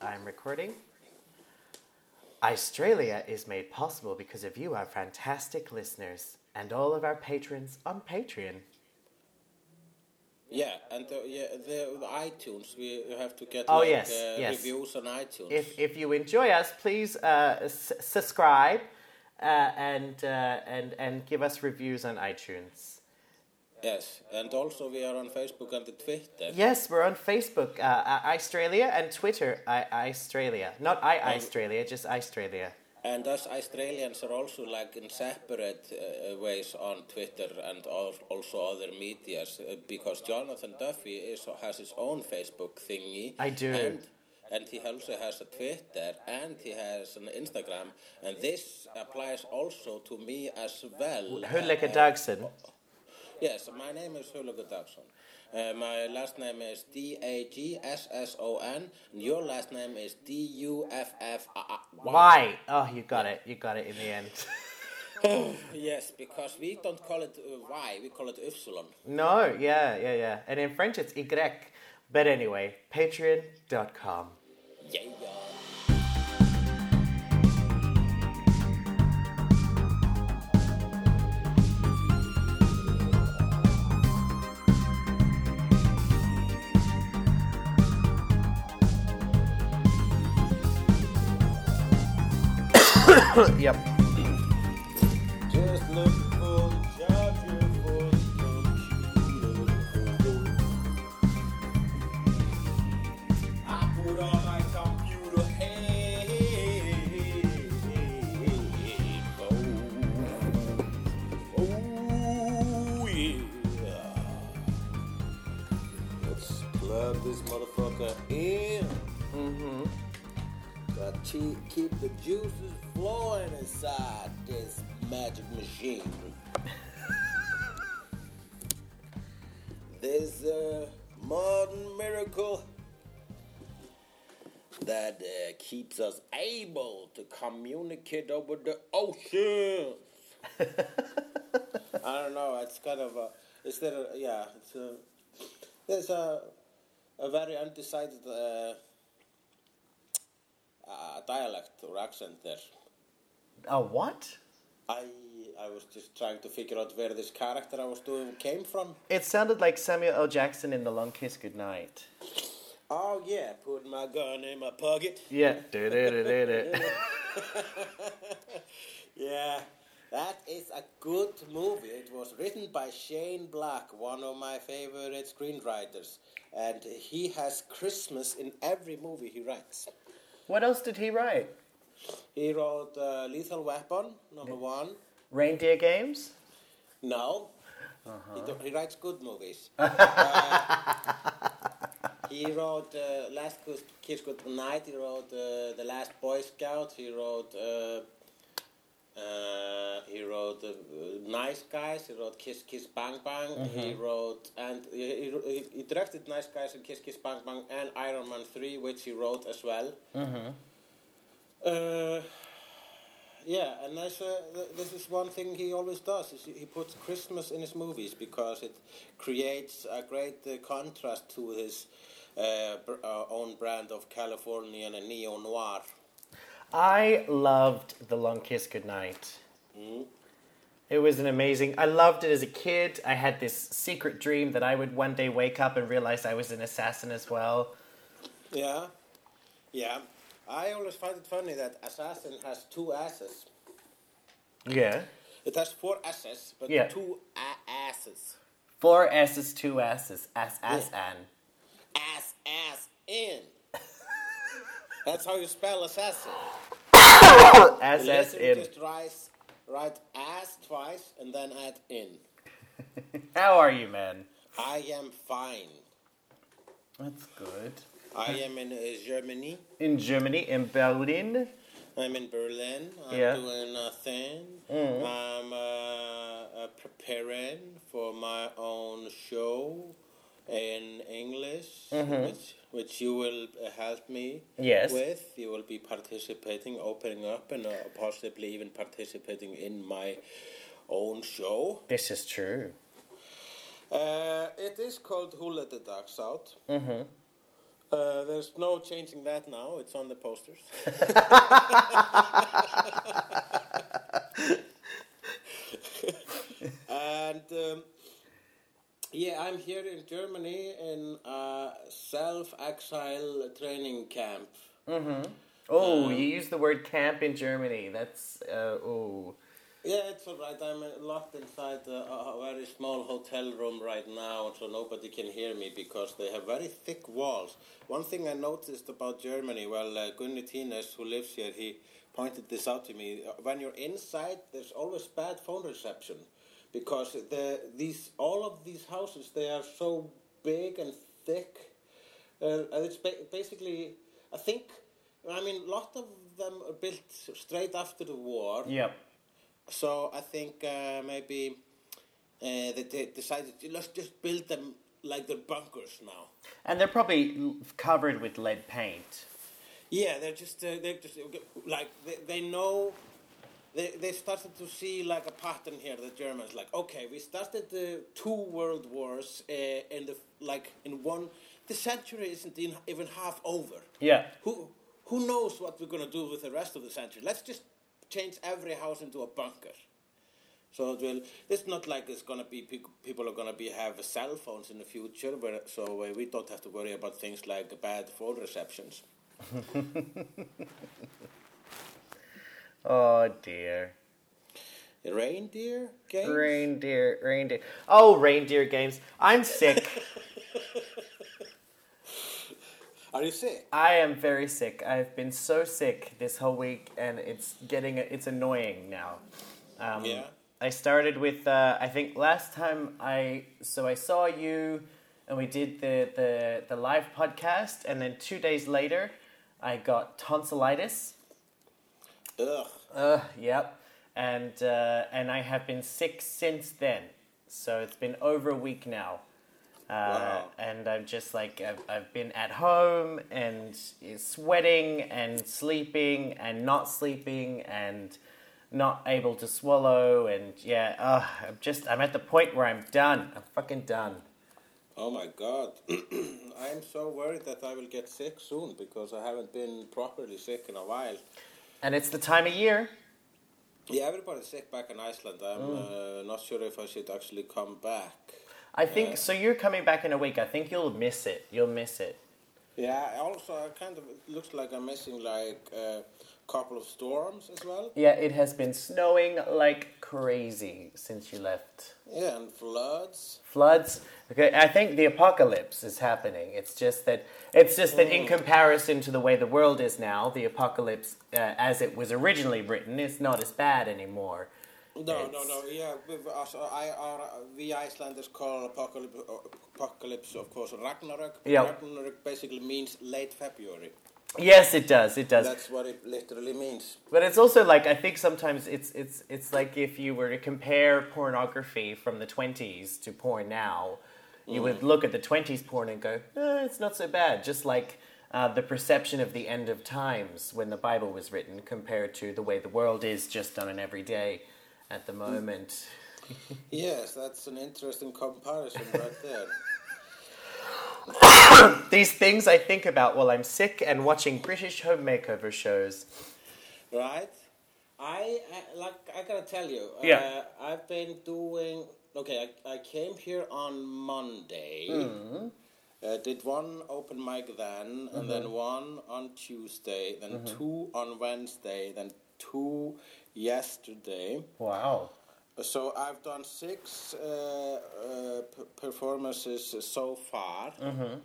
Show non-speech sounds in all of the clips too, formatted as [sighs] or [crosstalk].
I'm recording. Icetralia is made possible because of you, our fantastic listeners, and all of our patrons on Patreon. Yeah, and the, yeah, the, the iTunes, we have to get Oh, like, yes, uh, yes. reviews on iTunes. If, if you enjoy us, please uh, s- subscribe uh, and, uh, and, and give us reviews on iTunes. Yes, and also we are on Facebook and Twitter. Yes, we're on Facebook, uh, uh, Icetralia, and Twitter, I, Australia. Not I, Australia, just Australia. And us Australians are also like in separate uh, ways on Twitter and also other medias uh, because Jonathan Duffy is, has his own Facebook thingy. I do. And, and he also has a Twitter and he has an Instagram. And this applies also to me as well. Hugleikur Uh, Dagsson. Yes, my name is Hugleikur Dagsson. Uh, my last name is D A G S S O N, and your last name is D U F F Y. Why? Oh, you got it. You got it in the end. [laughs] Yes, because we don't call it uh, Y, we call it Upsilon. No, yeah, yeah, yeah. And in French, it's Y. But anyway, patreon.com. Yeah, yeah. [coughs] plug this motherfucker in. Got to keep the juices flowing inside this magic machine. [laughs] There's a modern miracle that uh, keeps us able to communicate over the oceans. [laughs] I don't know. It's kind of a. There? A, yeah. It's a. There's a. A very undecided. Uh, uh, dialect or accent there. A what? I I was just trying to figure out where this character I was doing came from. It sounded like Samuel L. Jackson in The Long Kiss Goodnight. Oh yeah, put my gun in my pocket. Yeah. [laughs] Yeah, that is a good movie. It was written by Shane Black, one of my favorite screenwriters, and he has Christmas in every movie he writes. What else did he write? He wrote uh, Lethal Weapon, number one. Reindeer Games? No. He, do, he writes good movies. [laughs] uh, he wrote uh, Last Kiss, Kiss Good Night. He wrote uh, The Last Boy Scout. He wrote. Uh, he wrote uh, Nice Guys. He wrote Kiss Kiss Bang Bang. He wrote and he, he, he directed Nice Guys and Kiss Kiss Bang Bang and Iron Man Three, which he wrote as well. Uh, yeah, and that's, uh, th- this is one thing he always does. Is he puts Christmas in his movies because it creates a great uh, contrast to his uh, own brand of Californian and neo noir. I loved The Long Kiss Goodnight. Mm-hmm. It was an amazing. I loved it as a kid. I had this secret dream that I would one day wake up and realize I was an assassin as well. Yeah, yeah. I always find it funny that Assassin has two asses. Yeah. It has four asses, but Yeah. two asses. Four S's, two S's. Ass, ass, an. Ass, ass, in. That's how you spell assassin. Ass, The in. just writes, write ass twice and then add in. [laughs] How are you, man? I am fine. That's good. I am in uh, Germany. In Germany, in Berlin. I'm in Berlin. I'm Yeah. doing nothing. I'm uh, uh, preparing for my own show in English, which, which you will uh, help me Yes. with. You will be participating, opening up, and uh, possibly even participating in my own show. This is true. Uh, it is called Who Let the Dogs Out. Mm-hmm. Uh, there's no changing that now. It's on the posters. [laughs] [laughs] and um, yeah, I'm here in Germany in a self-exile training camp. Oh, you use the word camp in Germany. That's uh, oh. Yeah, it's all right. I'm uh, locked inside a, a a very small hotel room right now, so nobody can hear me because they have very thick walls. One thing I noticed about Germany, well, uh, Gunni Tines, who lives here, he pointed this out to me. Uh, When you're inside, there's always bad phone reception because the these all of these houses they are so big and thick. Uh, and it's ba- basically, I think, I mean, a lot of them are built straight after the war. Yep. So I think uh, maybe uh, they, they decided let's just build them like they're bunkers now. And they're probably covered with lead paint. Yeah, they're just uh, they're just like they, they know. They, they started to see like a pattern here. The Germans like okay, we started the two world wars uh, in the like in one. The century isn't even half over. Yeah. Who who knows what we're gonna do with the rest of the century? Let's just change every house into a bunker. So it will. It's not like it's gonna be people are gonna be have cell phones in the future, where, so uh, we don't have to worry about things like bad phone receptions. [laughs] Oh dear. Reindeer games. Reindeer, reindeer. Oh, reindeer games. I'm sick. [laughs] Are you sick? I am very sick. I've been so sick this whole week, and it's getting it's annoying now. Um, Yeah. I started with uh, I think last time I so I saw you, and we did the the the live podcast, and then two days later, I got tonsillitis. Ugh. Uh, yep. And uh, and I have been sick since then. So it's been over a week now. Uh, Wow. And I'm just like I've, I've been at home and sweating and sleeping and not sleeping and not able to swallow and yeah. Uh, I'm just I'm at the point where I'm done. I'm fucking done. Oh my god. [clears throat] I am so worried that I will get sick soon because I haven't been properly sick in a while. And it's the time of year. Yeah, everybody's sick back in Iceland. I'm uh, not sure if I should actually come back. I think Yeah. so. You're coming back in a week. I think you'll miss it. You'll miss it. Yeah, also I kind of looks like I'm missing like a couple of storms as well. Yeah, it has been snowing like crazy since you left. Yeah, and floods. Floods. Okay, I think the apocalypse is happening. It's just that it's just that in mm. comparison to the way the world is now, the apocalypse, uh, as it was originally written, is not as bad anymore. No, no, It's- no. Yeah, with uh, us, I, uh, our, we Icelanders call apocalypse, uh, apocalypse of course, Ragnarok. Yeah. Ragnarok basically means late February. Yes, it does. It does. That's what it literally means. But it's also like I think sometimes it's it's it's like if you were to compare pornography from the twenties to porn now, you would look at the twenties porn and go, eh, it's not so bad. Just like uh, the perception of the end of times when the Bible was written compared to the way the world is just on an everyday at the moment. [laughs] Yes, that's an interesting comparison right there. [laughs] [coughs] These things I think about while I'm sick and watching British home makeover shows. Right? I, I like I gotta tell you. Yeah. Uh, I've been doing. Okay, I, I came here on Monday. Mm-hmm. Uh, did one open mic then, and then one on Tuesday, then Mm-hmm. two on Wednesday, then two yesterday. Wow. So I've done six uh, uh, p- performances so far. Mm-hmm.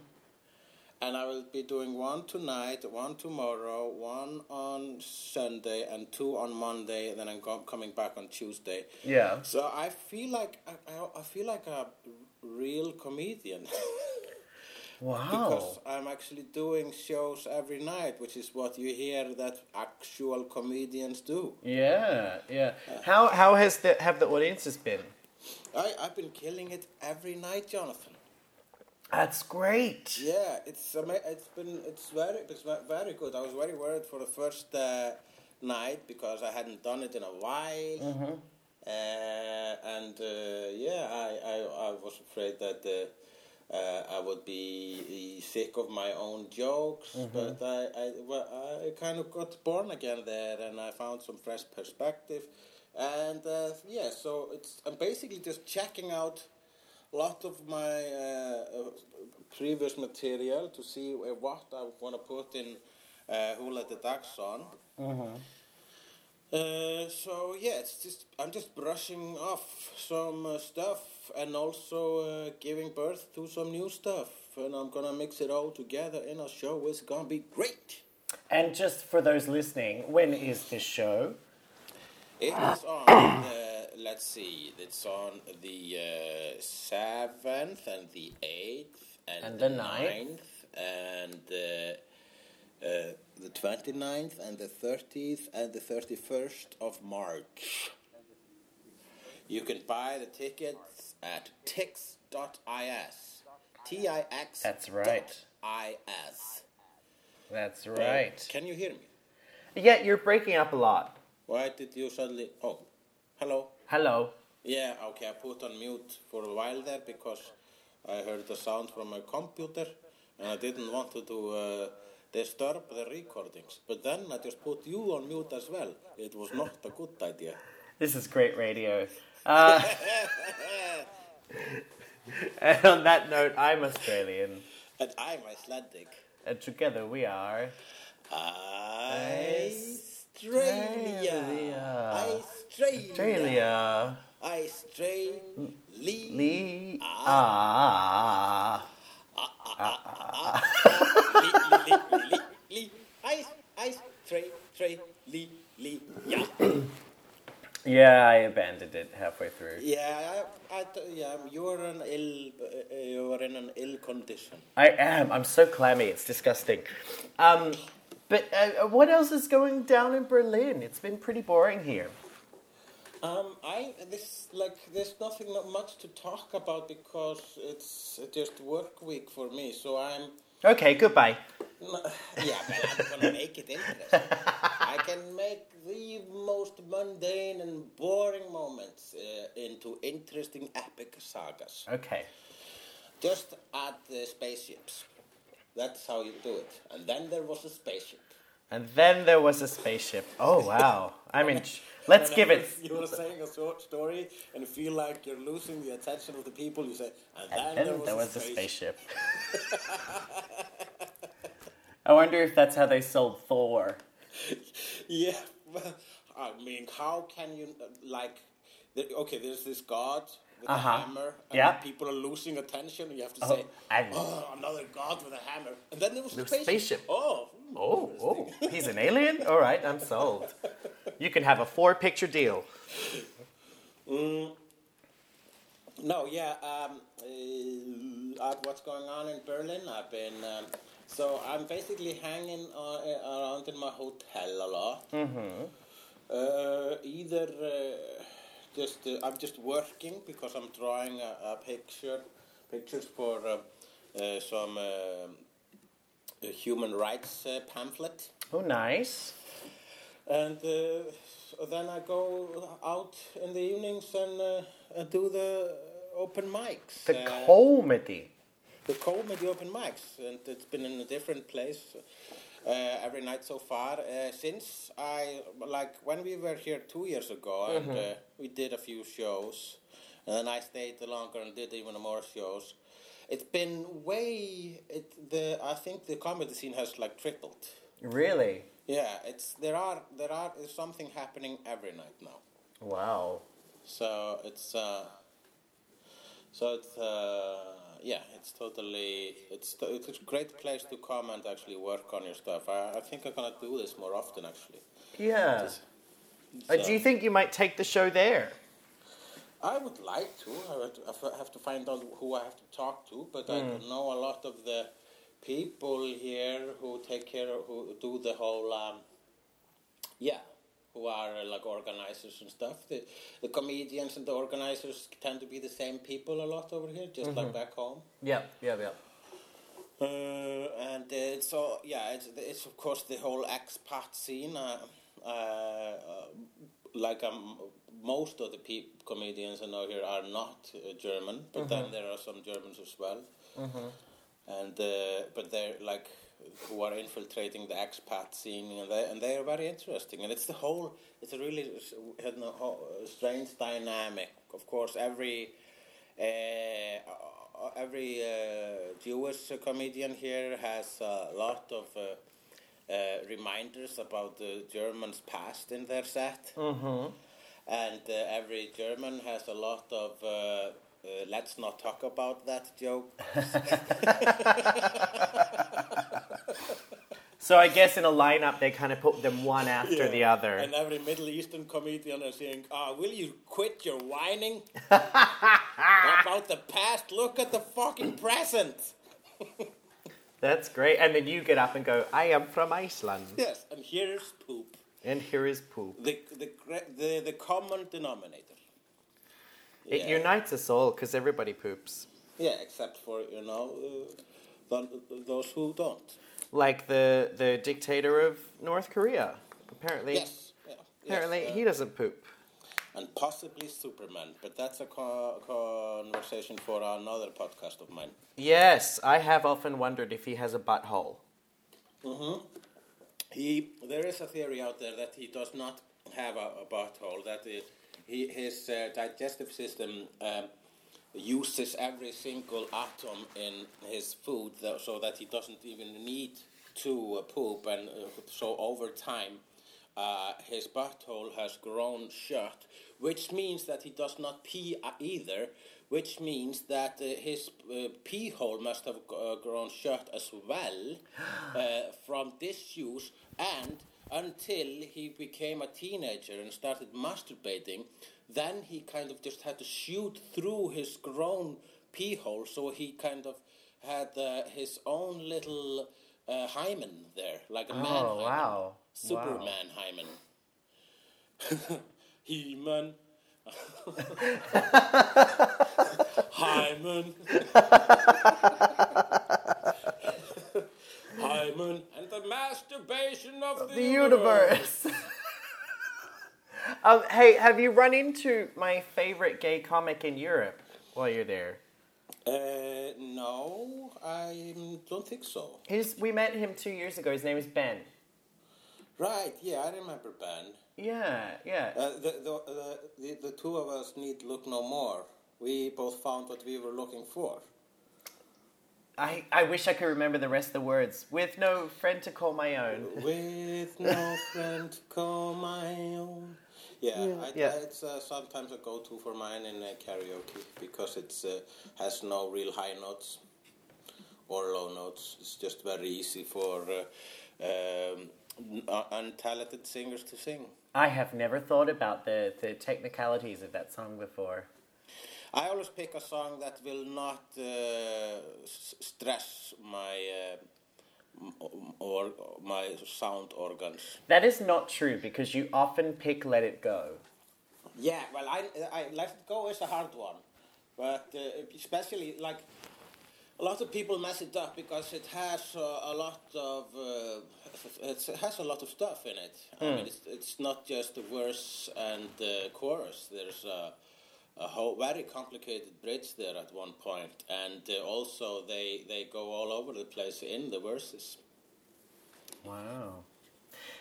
And I will be doing one tonight, one tomorrow, one on Sunday, and two on Monday. And then I'm go- coming back on Tuesday. Yeah. So I feel like I, I, I feel like a real comedian [laughs] Wow. because I'm actually doing shows every night, which is what you hear that actual comedians do. Yeah, yeah. How how has the have the audiences been? I, I've been killing it every night, Jonathan. That's great. Yeah, it's it's been it's very it's very good. I was very worried for the first uh, night because I hadn't done it in a while, uh, and uh, yeah, I, I I was afraid that uh, I would be sick of my own jokes, but I, I, well, I kind of got born again there, and I found some fresh perspective, and uh, yeah, so it's I'm basically just checking out a lot of my uh, uh, previous material to see uh, what I want to put in uh, Who Let the Ducks On. Uh, so yeah, it's just I'm just brushing off some uh, stuff and also uh, giving birth to some new stuff, and I'm gonna mix it all together in a show. It's gonna be great. And just for those listening, when is this show? It is on. Uh, let's see. It's on the seventh and the eighth and, And the the ninth. ninth and the uh, the 29th and the 30th and the 31st of March. You can buy the tickets at tix.is. T-I-X. That's right. I-S. That's Uh, right. Can you hear me? Yeah, you're breaking up a lot. Why did you suddenly... Oh, hello. Hello. Yeah, okay, I put on mute for a while there because I heard the sound from my computer and I didn't want to do, uh, disturb the recordings. But then I just put you on mute as well. It was not a good idea. This is great radio. Uh, [laughs] and on that note, I'm Australian, And I'm Icelandic. and together we are. Icetralia. Australia. Australia. Australia. Lee. Ah. Li, li, li, li, li. Ice, ice, tray, tray, li, li, yeah. Yeah, I abandoned it halfway through. Yeah, I, I, yeah, you're an ill, uh, you're in an ill condition. I am. I'm so clammy. It's disgusting. Um, but uh, what else is going down in Berlin? It's been pretty boring here. Um, I this like there's nothing not much to talk about because it's just work week for me. So I'm Okay, goodbye. [laughs] yeah, but I'm gonna make it interesting. I can make the most mundane and boring moments uh, into interesting epic sagas. Okay. Just add the spaceships. That's how you do it. And then there was a spaceship. And then there was a spaceship. Oh wow! I mean, [laughs] let's give it. You were saying a short story and feel like you're losing the attention of the people. You say, and then, And there was, there a, was a spaceship. spaceship. [laughs] I wonder if that's how they sold Thor. [laughs] Yeah, well, I mean, how can you like? Okay, there's this god with Uh-huh. a hammer, and Yeah. people are losing attention. And you have to Oh, say, "Oh, another god with a hammer," and then there was a spaceship. spaceship. Oh, Oh, oh, he's an alien? All right, I'm sold. You can have a four picture deal. No, yeah. Um, uh, uh, what's going on in Berlin? I've been um, so I'm basically hanging uh, around in my hotel a lot. Mm-hmm. Uh, either uh, just uh, I'm just working because I'm drawing a, a picture, pictures for uh, uh, some uh, a human rights uh, pamphlet. Oh, nice. And uh, so then I go out in the evenings and, uh, and do the open mics. The comedy. the comedy open mics, and it's been in a different place uh, every night so far. Uh, since I like when we were here two years ago, and uh, we did a few shows, and then I stayed longer and did even more shows. It's been way. It, the I think the comedy scene has like tripled. Really? Yeah, it's there are there are there's something happening every night now. Wow. So it's uh, so it's uh, yeah, it's totally it's it's a great place to come and actually work on your stuff. I, I think I'm gonna do this more often actually. Yeah. Uh, So- do you think you might take the show there? I would like to. I would I have to find out who I have to talk to, but I know a lot of the people here who take care of, who do the whole, um, yeah, who are uh, like organizers and stuff. The, the comedians and the organizers tend to be the same people a lot over here, just like back home. Yeah, yeah, yeah. Uh, and uh, it's all yeah, it's, it's of course the whole expat scene. Uh, uh, uh, like um, most of the peop comedians I know here are not uh, German, but then there are some Germans as well. and uh, but they're like who are infiltrating the expat scene, and they and they are very interesting. And it's the whole. It's a really s- you know, ho- strange dynamic. Of course, every. Uh, every uh, Jewish comedian here has a lot of uh, uh, reminders about the Germans' past in their set. Mm-hmm. And uh, every German has a lot of uh, uh, let's not talk about that joke. [laughs] So I guess in a lineup they kind of put them one after the other. And every Middle Eastern comedian is saying, ah, will you quit your whining [laughs] about the past? Look at the fucking present. [laughs] That's great. And then you get up and go, I am from Iceland. Yes, and here's poop. And here is poop. The, the, the, the common denominator. It Yeah. unites us all because everybody poops. Yeah, except for, you know, uh, th- those who don't. Like the, the dictator of North Korea. Apparently, Yes. Yeah. apparently yes, uh, he doesn't poop. and possibly Superman, but that's a co- conversation for another podcast of mine. Yes, I have often wondered if he has a butthole. He, there is a theory out there that he does not have a, a butthole. That is, he, his uh, digestive system um, uses every single atom in his food, tho- so that he doesn't even need to uh, poop. And uh, so over time, uh, his butthole has grown shut, which means that he does not pee uh, either. Which means that uh, his uh, pee hole must have uh, grown shut as well [gasps] uh, from disuse and until he became a teenager and started masturbating, then he kind of just had to shoot through his grown pee hole, so he kind of had uh, his own little uh, hymen there, like a man Oh, wow. Superman hymen. [laughs] He-Man. [laughs] Hyman. Hyman and the masturbation of the, The universe. [laughs] um, hey, have you run into my favorite gay comic in Europe while you're there? Uh, no, I don't think so. His, we met him two years ago. His name is Ben. Right, yeah, I remember Ben. Yeah, yeah. Uh, the, the, uh, the, the two of us need look no more. We both found what we were looking for. I, I wish I could remember the rest of the words. With no friend to call my own. [laughs] With no friend to call my own. Yeah, I, Yeah. it's uh, sometimes a go-to for mine in uh, karaoke because it's uh, has no real high notes or low notes. It's just very easy for uh, um, untalented singers to sing. I have never thought about the, the technicalities of that song before. I always pick a song that will not uh, s- stress my uh, m- or my sound organs. That is not true because you often pick Let It Go. Yeah, well, I, I Let It Go is a hard one, but uh, especially like a lot of people mess it up because it has uh, a lot of uh, it has a lot of stuff in it. I mean, it's, it's not just the verse and the chorus. There's a, a whole very complicated bridge there at one point, and uh, also they they go all over the place in the verses. Wow.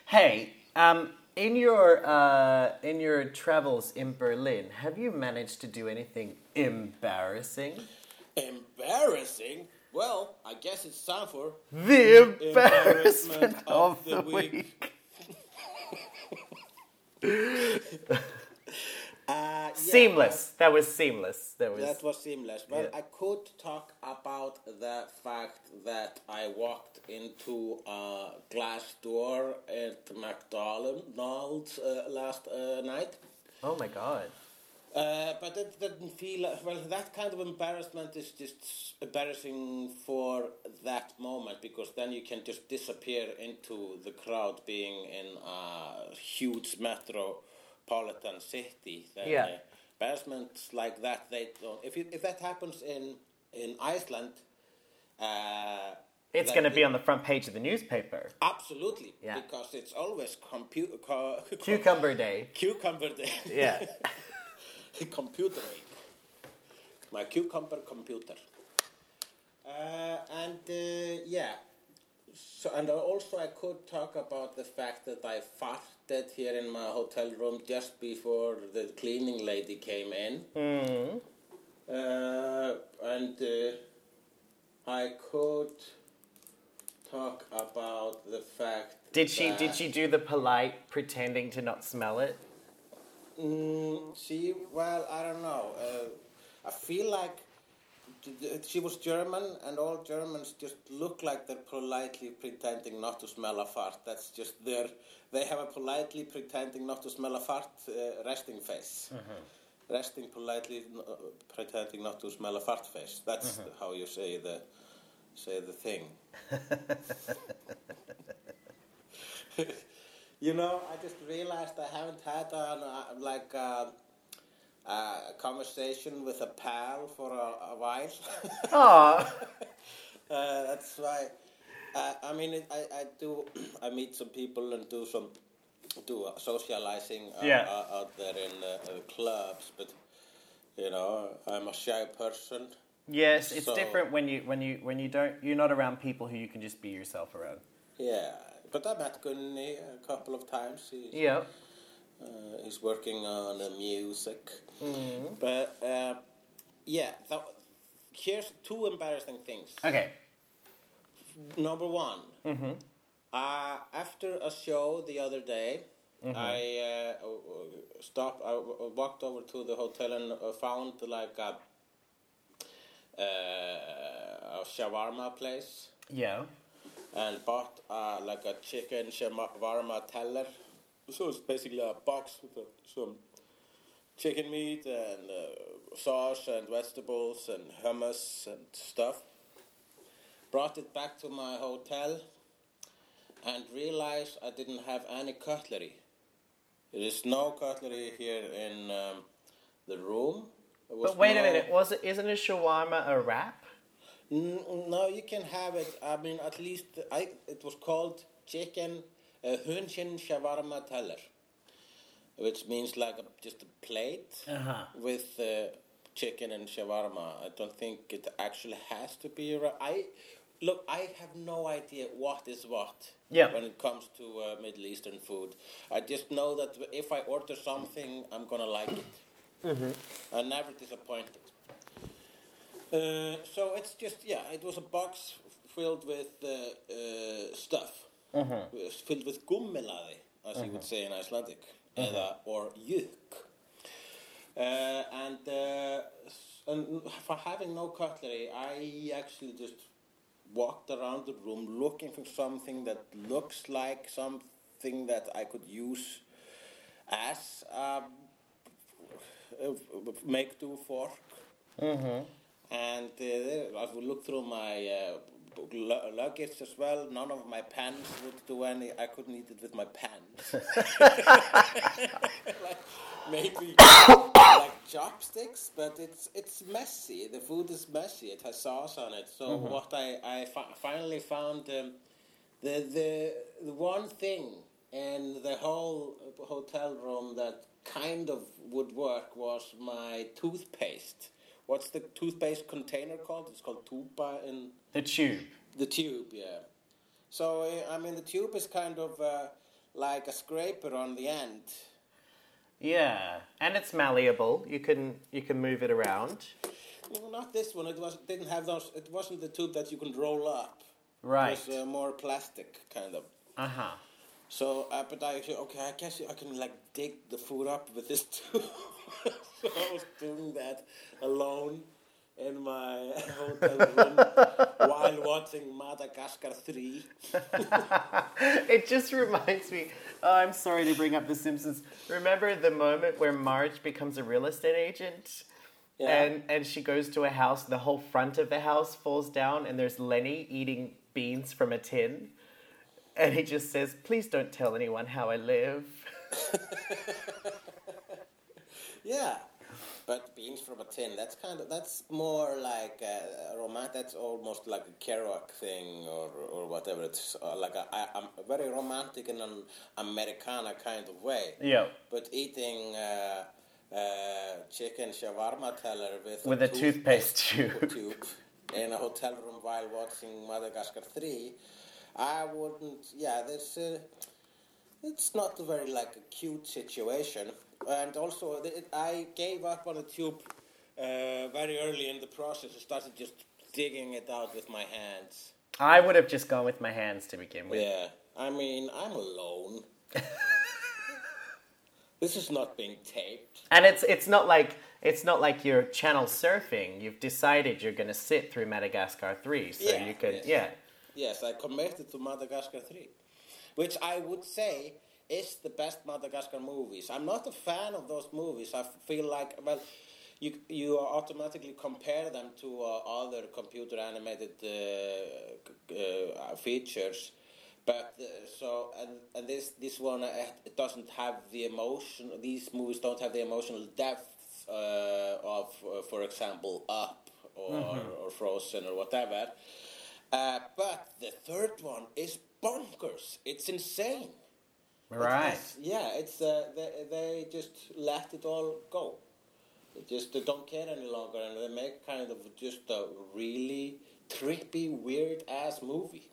Hey, um, in your uh, in your travels in Berlin, have you managed to do anything embarrassing? Embarrassing. Well, I guess it's time for The Embarrassment embarrassment of of the the week. week. [laughs] uh, yeah, Seamless. That was seamless. That was. That was seamless. Well, Yeah. I could talk about the fact that I walked into a glass door at McDonald's uh, last uh, night. Oh my god. Uh, but it didn't feel well. That kind of embarrassment is just embarrassing for that moment because then you can just disappear into the crowd, being in a huge metropolitan city. Then, Yeah. uh, embarrassments like that, they don't. If it, if that happens in in Iceland, uh, It's going to be on the front page of the newspaper. absolutely Yeah. because it's always compu- co- [laughs] Cucumber Day. cucumber day. Yeah. [laughs] computer. My cucumber computer. Uh, and uh, yeah, so and also I could talk about the fact that I farted here in my hotel room just before the cleaning lady came in. Mm. Uh, and uh, I could talk about the fact. Did she that- did she do the polite pretending to not smell it? Mm, she, well, I don't know. Uh, I feel like th- th- she was German, and all Germans just look like they're politely pretending not to smell a fart. That's just their. They have a politely pretending not to smell a fart uh, resting face. Resting politely, n- uh, pretending not to smell a fart face. That's how you say the say the thing. [laughs] You know, I just realized I haven't had an, uh, like uh, a conversation with a pal for a, a while. [laughs] Uh, that's why. Uh, I mean, it, I, I do. [clears throat] I meet some people and do some do uh, socializing uh, Yeah. uh, out there in uh, uh, clubs, but you know, I'm a shy person. Yes, it's So- different when you when you when you don't you're not around people who you can just be yourself around. Yeah, but I met Gunni a couple of times. He's, Yeah. Uh, he's working on uh, music. Mm-hmm. But uh, yeah, th- here's two embarrassing things. Okay. Number one, Mm-hmm. uh, after a show the other day, Mm-hmm. I uh, stopped. I walked over to the hotel and uh, found like a, uh, a shawarma place Yeah. And bought uh, like a chicken shawarma teller. So it's basically a box with some chicken meat and uh, sauce and vegetables and hummus and stuff. Brought it back to my hotel and realized I didn't have any cutlery. There is no cutlery here in um, the room. But wait a minute, was it isn't a shawarma a wrap? No, you can have it. I mean, at least I. It was called chicken uh, Hunchen shawarma teller, which means like a, just a plate Uh-huh. with uh, chicken and shawarma. I don't think it actually has to be. a wrap. I look. I have no idea what is what. Yeah. When it comes to uh, Middle Eastern food, I just know that if I order something, I'm gonna like it. I'm never disappointed. Uh, so it's just yeah, it was a box filled with uh, uh, stuff, was filled with gummelaði, as you would say in Icelandic, eða, or juk. Uh, and, uh, and for having no cutlery, I actually just walked around the room looking for something that looks like something that I could use as a make do fork. Mm-hmm. And uh, I would look through my uh, lu- luggage as well. None of my pants would do any. I couldn't eat it with my pants. [laughs] like, maybe like chopsticks, but it's it's messy. The food is messy. It has sauce on it. So what I I fi- finally found um, the the the one thing in the whole hotel room that kind of would work was my toothpaste. What's the toothpaste container called? It's called tuba in The tube. the tube, yeah. So I mean, the tube is kind of uh, like a scraper on the end. Yeah. And it's malleable. You can you can move it around. No, not this one. It was didn't have those. It wasn't the tube that you can roll up. Right. It was uh, more plastic, kind of. Uh, but I said, okay, I guess I can like dig the food up with this [laughs] tube. so I was doing that alone in my hotel room [laughs] while watching Madagascar 3. [laughs] it just reminds me. Oh, I'm sorry to bring up The Simpsons. Remember the moment where Marge becomes a real estate agent? Yeah. And and she goes to a house, the whole front of the house falls down, and there's Lenny eating beans from a tin. And he just says, Please don't tell anyone how I live. [laughs] Yeah, but beans from a tin, that's kind of, that's more like a, a romantic, that's almost like a Kerouac thing or, or whatever. It's uh, like a, a, a very romantic in an Americana kind of way. Yeah. But eating uh, uh, chicken shawarma teller with, With a toothpaste [laughs] tube. tube in a hotel room while watching Madagascar 3, I wouldn't, yeah, there's, uh, it's not a very like a cute situation. And also, th- I gave up on the tube uh, very early in the process. I started just digging it out with my hands. I would have just gone with my hands to begin with. Yeah, I mean, I'm alone. [laughs] this is not being taped. And it's it's not like it's not like you're channel surfing. You've decided you're going to sit through Madagascar 3, so Yeah, you could yeah. Yes, I committed to Madagascar 3, which I would say is the best Madagascar movies. I'm not a fan of those movies. I feel like, well, you, you automatically compare them to uh, other computer animated uh, uh, features. But uh, so and and this this one uh, it doesn't have the emotion. These movies don't have the emotional depth uh, of, uh, for example, Up or, or Frozen or whatever. Uh, but the third one is bonkers. It's insane. Right. It's- yeah, it's uh, they, they just let it all go. They just they don't care any longer, and they make kind of just a really trippy, weird ass movie.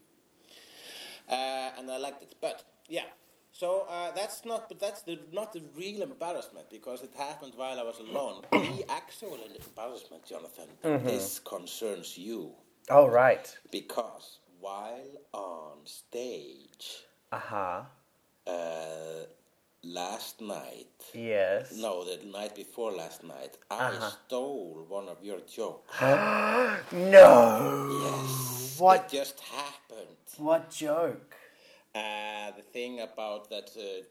Uh, and I liked it, but yeah. So uh, that's not, but that's the, not the real embarrassment because it happened while I was alone. the actual embarrassment, Jonathan, this concerns you Oh right. because while on stage Uh-huh. uh, last night, Yes. no, the night before last night, I Uh-huh. stole one of your jokes. [gasps] No. yes, What? It just happened. What joke? Uh, the thing about that uh,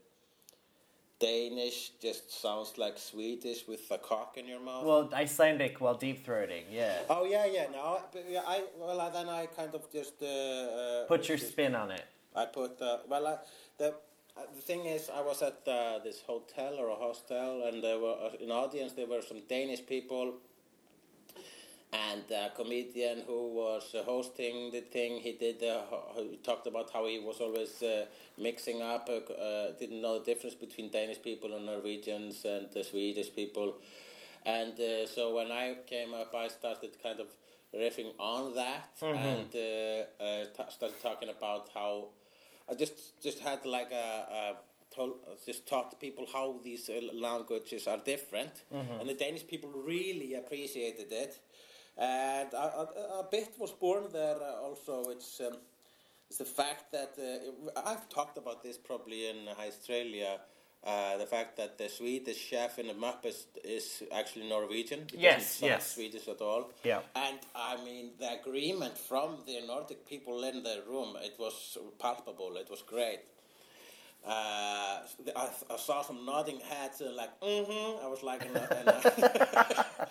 Danish just sounds like Swedish with a cock in your mouth. Well, Icelandic while deep throating. Yeah. oh yeah, yeah. No, but yeah, I well then I kind of just uh, uh, Put your just- spin on it. I put uh, well. I, the uh, the thing is, I was at uh, this hotel or a hostel, and there were uh, in audience there were some Danish people, and a comedian who was uh, hosting the thing. He did. Uh, he talked about how he was always uh, mixing up. Uh, uh, didn't know the difference between Danish people and Norwegians and the Swedish people. And uh, so when I came up, I started kind of riffing on that and uh, uh, t- started talking about how I just just had like a, a told, just taught people how these uh, languages are different, and the Danish people really appreciated it. And a, a, a bit was born there uh, also. It's um, it's the fact that uh, I've talked about this probably in Icetralia. Uh, the fact that the Swedish chef in the map is is actually Norwegian. He Yes, yes. Swedish at all. Yeah. And I mean, the agreement from the Nordic people in the room, it was palpable. It was great. Uh, I, I saw some nodding heads and like, mm-hmm. I was like in a, in a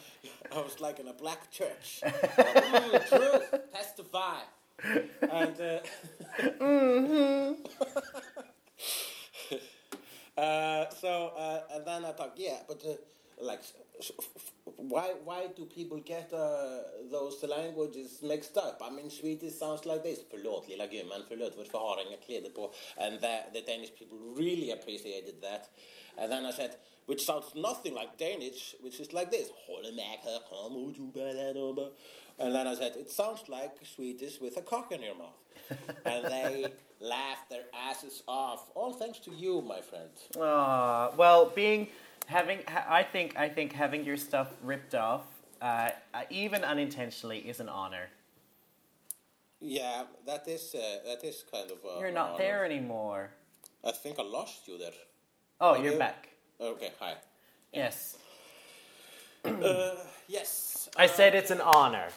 I was like in a black church. [laughs] mm, truth, testify. And uh, [laughs] uh, so uh, and then I thought, yeah, but uh, like, why why do people get uh, those languages mixed up? I mean, Swedish sounds like this. Förlåt lilla gumman, förlåt varför har inga kläder på? And the, the Danish people really appreciated that. And then I said, which sounds nothing like Danish, which is like this. "Håller med här, kom och du bär And then I said, it sounds like Swedish with a cock in your mouth. [laughs] and they laughed their asses off. All thanks to you, my friend. Aw, well, being having ha- I think I think having your stuff ripped off, uh, uh, even unintentionally, is an honor. Yeah, that is uh, that is kind of. Uh, You're not there anymore. I think I lost you there. Oh, Okay. you're back. Okay, hi. Yes, Uh, yes. I said it's an honor.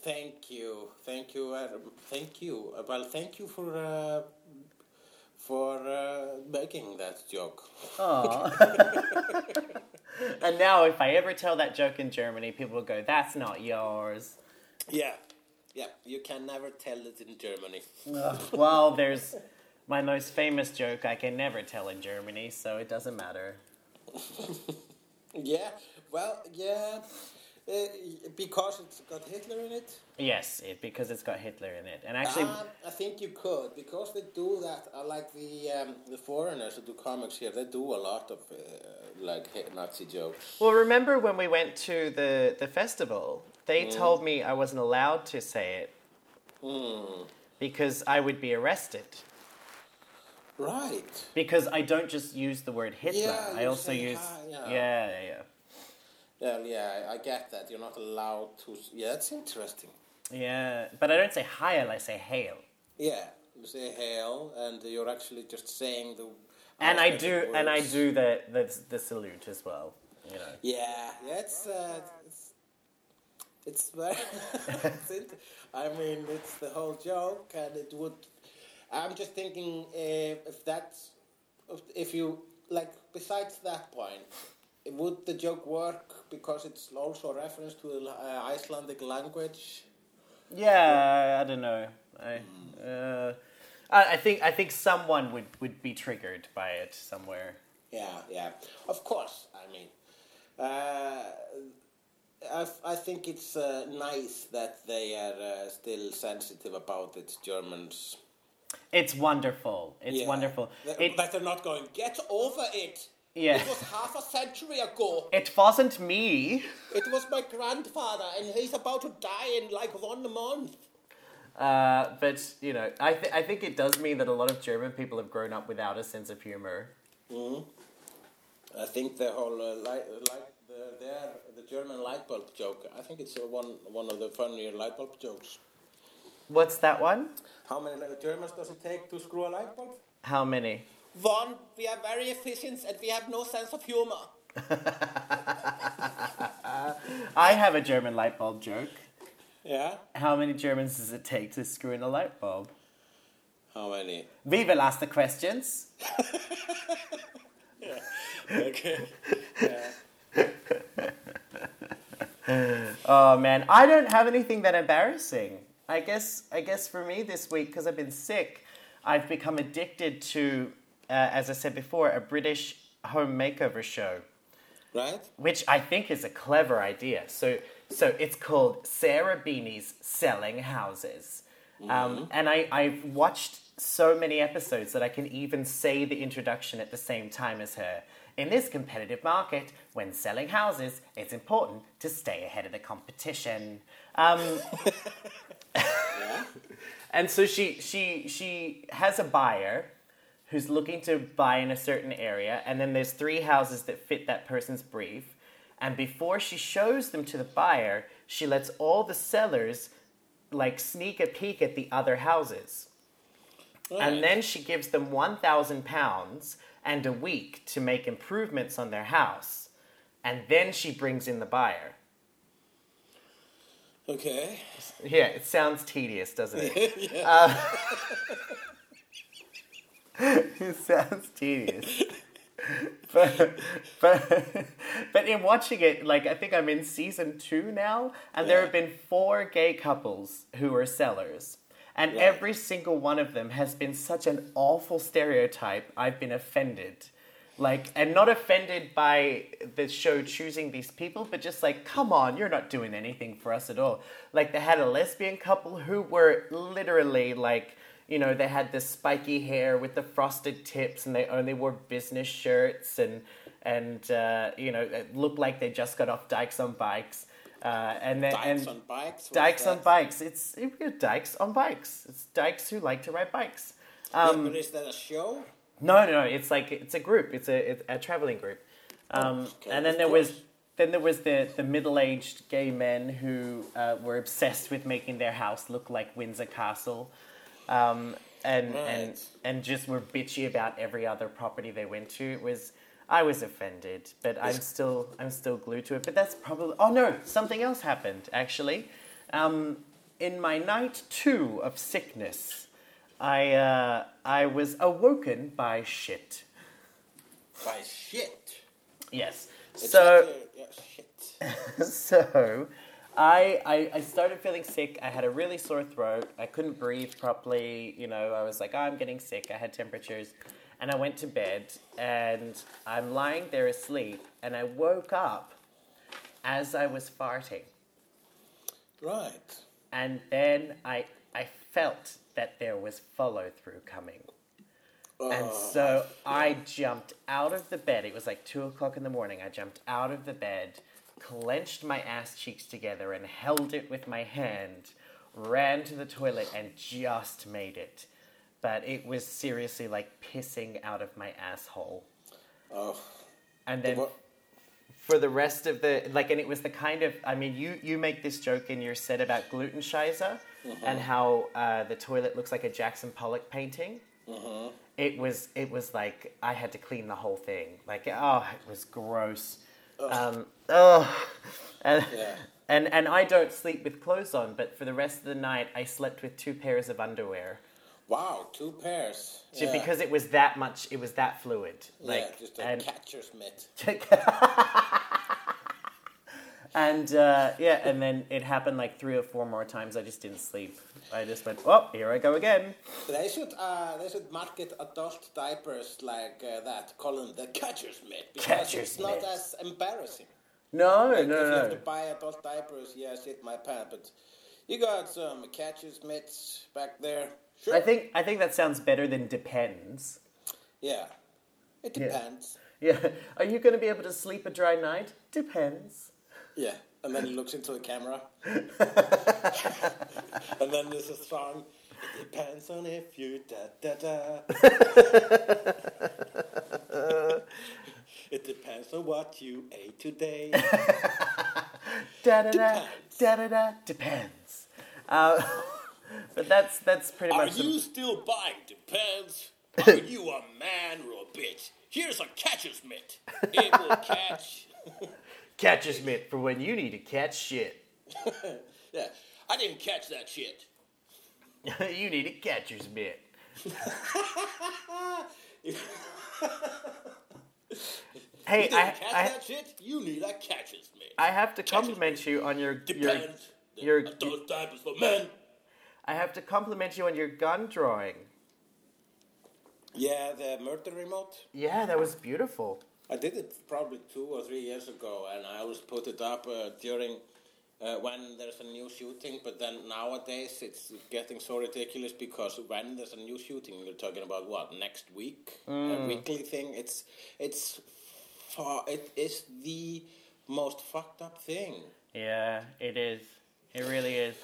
Thank you, thank you, uh, thank you. Uh, well, thank you for uh, for uh, making that joke. Aw. [laughs] and now, if I ever tell that joke in Germany, people will go, "That's not yours." Yeah, yeah. You can never tell it in Germany. well, there's my most famous joke I can never tell in Germany, so it doesn't matter. [laughs] Yeah. Well, yeah. Uh, because it's got Hitler in it? Yes, it, because it's got Hitler in it. And actually, Um, I think you could because they do that. I like the um, the foreigners who do comics here. They do a lot of uh, like Nazi jokes. well, remember when we went to the, the festival? They told me I wasn't allowed to say it Hmm. because I would be arrested. Right. Because I don't just use the word Hitler. Yeah, I also say use hi, yeah. yeah, yeah, yeah. Yeah, yeah, I get that. You're not allowed to. Yeah, that's interesting. Yeah, but I don't say heil, I say hail. Yeah, you say hail, and you're actually just saying the. And I do and I do the the, the salute as well, you know. Yeah, yeah, it's uh, it's it's very. [laughs] I mean, it's the whole joke, and it would. I'm just thinking uh, if that's if- if you like. Besides that point, would the joke work because it's also a reference to the uh, Icelandic language? Yeah, I don't know. I uh, I I think I think someone would, would be triggered by it somewhere. Yeah, yeah. Of course. I mean, uh, I, I think it's uh, nice that they are uh, still sensitive about it, Germans. It's wonderful. It's Yeah. wonderful. It, that they're not going, get over it. Yeah. It was half a century ago. it wasn't me. It was my grandfather, and he's about to die in like one month. Uh, but you know, I th- I think it does mean that a lot of German people have grown up without a sense of humor. I think the whole uh, light, light, the, their, the German light bulb joke. I think it's uh, one one of the funnier light bulb jokes. What's that one? How many Germans does it take to screw a light bulb? How many? One, we are very efficient and we have no sense of humor. [laughs] I have a German light bulb joke. Yeah. How many Germans does it take to screw in a light bulb? How many? We will ask the questions. [laughs] Okay. [laughs] Oh man, I don't have anything that embarrassing. I guess I guess for me this week because I've been sick, I've become addicted to, uh, as I said before, a British home makeover show, Right? which I think is a clever idea. So so it's called Sarah Beeny's Selling Houses, um, and I I've watched so many episodes that I can even say the introduction at the same time as her. In this competitive market, when selling houses, it's important to stay ahead of the competition. Um, [laughs] [laughs] and so she she she has a buyer who's looking to buy in a certain area, and then there's three houses that fit that person's brief. And before she shows them to the buyer, she lets all the sellers like sneak a peek at the other houses. And mm. then she gives them £1,000 and a week to make improvements on their house. And then she brings in the buyer. Okay. Yeah, it sounds tedious, doesn't it? [laughs] Uh, [laughs] it sounds tedious. [laughs] but, but, but in watching it, like, I think I'm in season two now, and there have been four gay couples who are sellers. And Right. every single one of them has been such an awful stereotype, I've been offended. Like, and not offended by the show choosing these people, but just like, come on, you're not doing anything for us at all. Like, they had a lesbian couple who were literally like, you know, they had this spiky hair with the frosted tips, and they only wore business shirts, and and uh, you know, it looked like they just got off Dykes on bikes, uh, and then Dykes and on bikes. Dykes on bikes. It's it, Dykes on bikes. It's Dykes who like to ride bikes. Yeah, Um, but is that a show? No, no, no. It's like it's a group. It's a it's a traveling group. Um, okay, and then there was then there was the the middle aged gay men who uh, were obsessed with making their house look like Windsor Castle, um, and and and just were bitchy about every other property they went to. It was. I was offended, but I'm still I'm still glued to it. But that's probably oh no, something else happened actually. Um, in my night two of sickness, I uh, I was awoken by shit. By shit. Yes. It's so like, yeah, shit. [laughs] so I, I I started feeling sick. I had a really sore throat. I couldn't breathe properly. You know, I was like, oh, I'm getting sick. I had temperatures. And I went to bed and I'm lying there asleep and I woke up as I was farting. Right. And then I felt that there was follow through coming. And Oh, so I jumped out of the bed. It was like two o'clock in the morning. I jumped out of the bed, clenched my ass cheeks together, and held it with my hand, ran to the toilet, and just made it. But it was seriously like pissing out of my asshole. Oh. And then What- for the rest of the like and it was the kind of i mean you you make this joke in your set about gluten shiza and how uh, the toilet looks like a jackson pollock painting. It was it was like i had to clean the whole thing. Like oh it was gross. Um oh and, Yeah. and and i don't sleep with clothes on but for the rest of the night i slept with two pairs of underwear. Wow, two pairs. Ju- Yeah. because it was that much it was that fluid. Like yeah, just a and catcher's mitt. [laughs] and uh, yeah, and then it happened like three or four more times. I just didn't sleep. I just went, oh, here I go again. They should uh, they should market adult diapers like uh, that. calling the catcher's mitt because Catcher's it's not as embarrassing. No, Like, no, if you have to buy adult diapers, yeah, shit my pants. But you got some catcher's mitts back there. Sure. I think I think that sounds better than depends. Yeah, it Yeah. depends. Yeah, [laughs] are you going to be able to sleep a dry night? Depends. Yeah, and then he looks into the camera. [laughs] and then there's a song. It depends on if you da da da. [laughs] it depends on what you ate today. [laughs] Da da da da da da. Depends. Uh, but that's that's pretty Are much. the- you still buying? Depends. Are you a man or a bitch? Here's a catcher's mitt. It will catch. Catcher's mitt for when you need to catch shit. [laughs] Yeah, I didn't catch that shit. [laughs] you need a catcher's mitt. [laughs] Hey, I, catch I, that shit? You need a catcher's mitt. I have to compliment you on your your. Your- Those diapers for men. I have to compliment you on your gun drawing. Yeah, the murder remote. Yeah, that was beautiful. I did it probably two or three years ago, and I always put it up uh, during uh, when there's a new shooting. But then nowadays it's getting so ridiculous because when there's a new shooting, you're talking about what next week, a weekly thing. It's it's far, it is the most fucked up thing. Yeah, it is. It really is.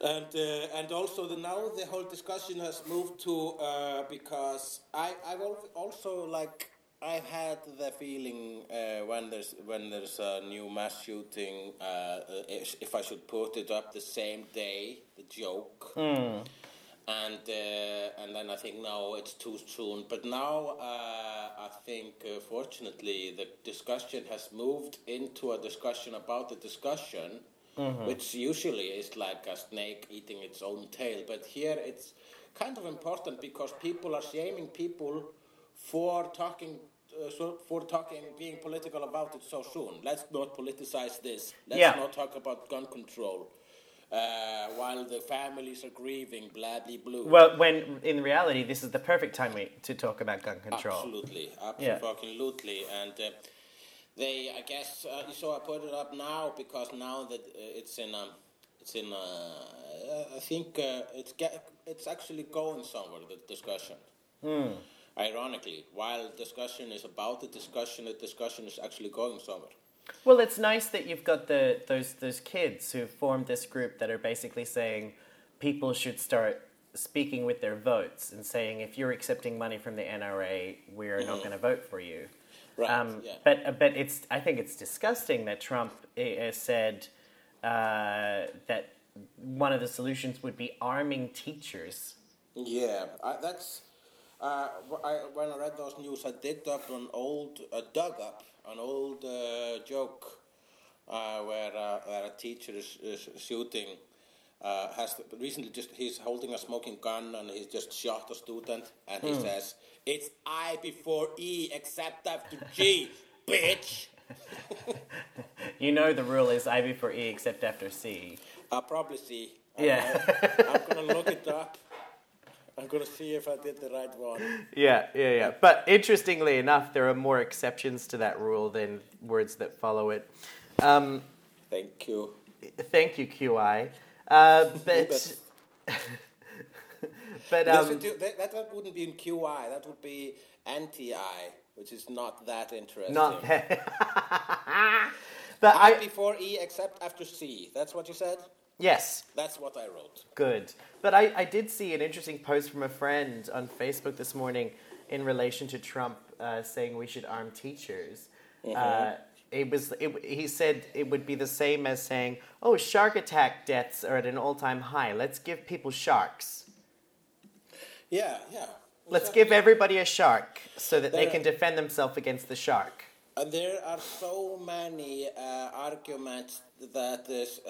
And uh, and also the now the whole discussion has moved to uh, because I I've also like I've had the feeling uh, when there's when there's a new mass shooting uh, if, if I should put it up the same day the joke. And uh, and then I think no it's too soon. But now uh, I think uh, fortunately the discussion has moved into a discussion about the discussion which usually is like a snake eating its own tail. But here it's kind of important because people are shaming people for talking uh, so for talking being political about it so soon let's not politicize this let's Yeah. not talk about gun control uh, while the families are grieving blah blue Well, when in reality, this is the perfect time we, to talk about gun control. Absolutely, Yeah. absolutely, and uh, they, I guess, uh, so I put it up now because now that uh, it's in, um, it's in, uh, I think uh, it's get, it's actually going somewhere. The discussion. Hmm. Ironically, while discussion is about the discussion, the discussion is actually going somewhere. Well, it's nice that you've got the those those kids who formed this group that are basically saying people should start speaking with their votes and saying if you're accepting money from the NRA, we're not going to vote for you. Right, Um, yeah. But uh, but it's I think it's disgusting that Trump uh, said uh, that one of the solutions would be arming teachers. Yeah, I, that's. Uh, I, when I read those news, I digged up an old, uh, dug up an old uh, joke uh, where, uh, where a teacher is, is shooting. Uh, has recently just he's holding a smoking gun and he's just shot a student and he says it's I before E except after G, [laughs] bitch. You know the rule is I before E except after C. I'll probably C. Yeah. [laughs] know. I'm gonna look it up. I'm gonna see if I did the right one. Yeah, yeah, yeah. But interestingly enough, there are more exceptions to that rule than words that follow it. Um, Thank you. Thank you, QI. Uh, [laughs] but [laughs] but That um, do- that, that wouldn't be in QI. That would be anti-I, which is not that interesting. not [laughs] but I I before E except after C. That's what you said? Yes. That's what I wrote. Good. But I, I did see an interesting post from a friend on Facebook this morning in relation to Trump uh, saying we should arm teachers. Uh, it was it, he said it would be the same as saying, "Oh, shark attack deaths are at an all-time high. Let's give people sharks. Yeah, yeah. Let's give everybody a shark so that they can defend themselves against the shark." And there are so many uh, arguments that is,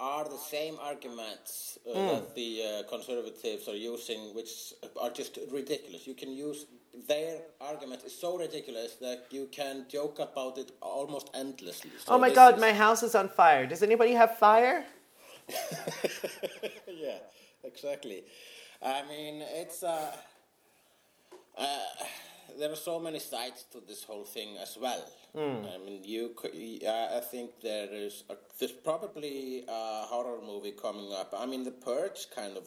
are the same arguments uh, that the uh, conservatives are using, which are just ridiculous. You can use their argument is so ridiculous that you can joke about it almost endlessly. So Oh my God, is- my house is on fire. Does anybody have fire? [laughs] yeah, exactly. I mean, it's uh, uh, there are so many sides to this whole thing as well. I mean, you, could, uh, I think there is a, there's probably a horror movie coming up. I mean, The Purge kind of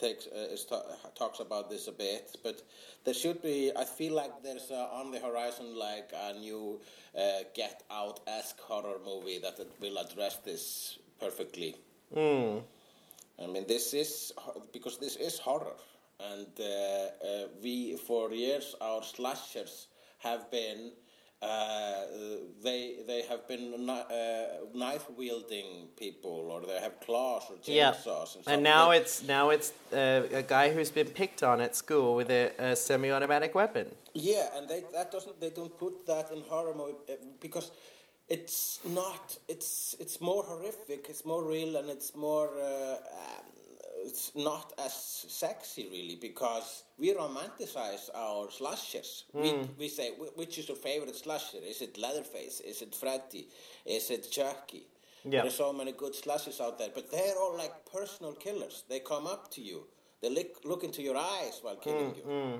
takes uh, is ta- talks about this a bit, but there should be. I feel like there's uh, on the horizon like a new uh, Get Out esque horror movie that will address this perfectly. I mean, this is because this is horror, and uh, uh, we for years our slashers have been. Uh, they they have been uh, knife wielding people, or they have claws or Yeah. chainsaws. And something. now it's now it's uh, a guy who's been picked on at school with a, a semi-automatic weapon. Yeah, and they that doesn't they don't put that in horror movie uh, because it's not it's it's more horrific, it's more real, and it's more uh, um, it's not as sexy really because we romanticize our slashers. We hmm. we say which is your favorite slasher? Is it Leatherface? Is it Freddy? Is it Chucky? Yeah. There are so many good slashers out there, but they're all like personal killers. They come up to you. They look, look into your eyes while killing hmm, you. Hmm.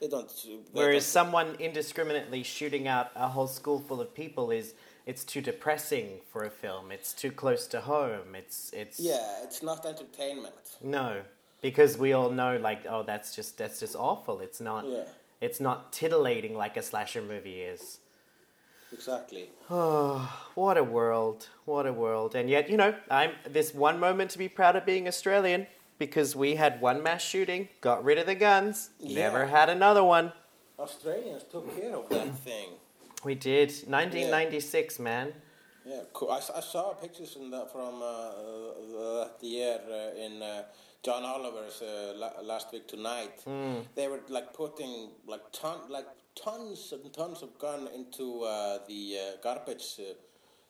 They don't. Uh, they Whereas don't- someone indiscriminately shooting out a whole school full of people is it's too depressing for a film. It's too close to home. It's it's Yeah, it's not entertainment. no because we all know like oh that's just that's just awful. It's not Yeah. it's not titillating like a slasher movie is. Exactly. Oh, [sighs] what a world! What a world! And yet, you know, I'm this one moment to be proud of being Australian because we had one mass shooting, got rid of the guns, never had another one. Australians took care of that thing. We did 1996, man. Yeah, cool. I saw pictures in the, from uh, that year uh, in uh, John Oliver's uh, la- last week tonight. They were like putting like ton like tons and tons of gun into uh, the uh, garbage uh,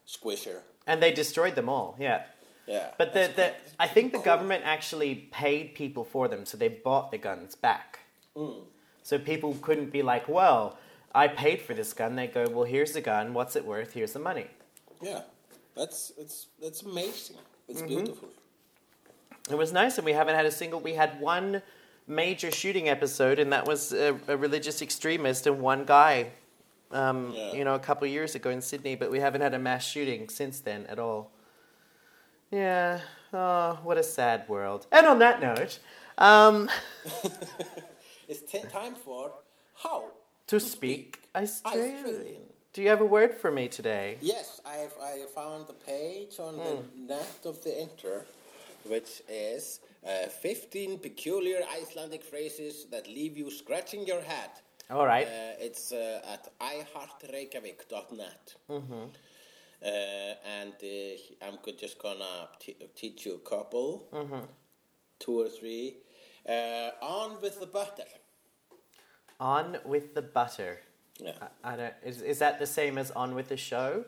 squisher. And they destroyed them all. Yeah. Yeah, But the, the cool. I think the government actually paid people for them, so they bought the guns back. So people couldn't be like, "Well, I paid for this gun." They go, "Well, here's the gun. What's it worth? Here's the money." yeah, that's it's that's amazing. It's Mm-hmm. beautiful. It was nice, and we haven't had a single. We had one major shooting episode, and that was a, a religious extremist and one guy. Um, Yeah. You know, a couple years ago in Sydney, but we haven't had a mass shooting since then at all. Yeah. Oh, what a sad world. And on that note, um, [laughs] It's t- time for how to speak Australian. Australian. Do you have a word for me today? Yes, I have, I found the page on the net of the inter, which is uh, 15 peculiar Icelandic phrases that leave you scratching your head. All right. Uh, it's uh, at iheartreykjavik.net. Uh, and uh, I'm just gonna t- teach you a couple, two or three. Uh, on with the butter. On with the butter. Yeah. I, I don't. Is, is that the same as on with the show?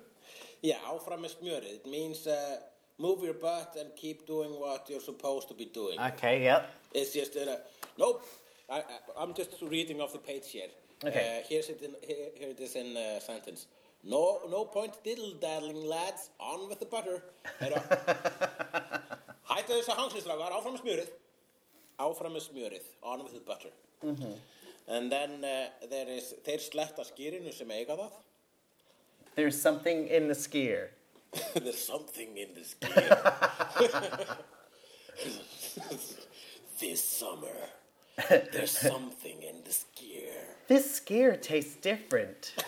Yeah, áfram með smjörið. It means uh, move your butt and keep doing what you're supposed to be doing. Okay. Yep. It's just uh, nope. I, I, I'm just reading off the page here. Okay. Uh, here's it in, here, here it is in uh, sentence. No, no point diddle daddling, lads. On with the butter. Heyrðu. Hættu þessu hangsistrákar. Áfram með smjörið. Áfram með smjörið. On with the butter. And then uh, there is, þeir sletta skýrinu sem eiga það. There's something in the skyr. [laughs] There's something in the gear. [laughs] this summer, there's something in this gear. This skyr tastes different. [laughs]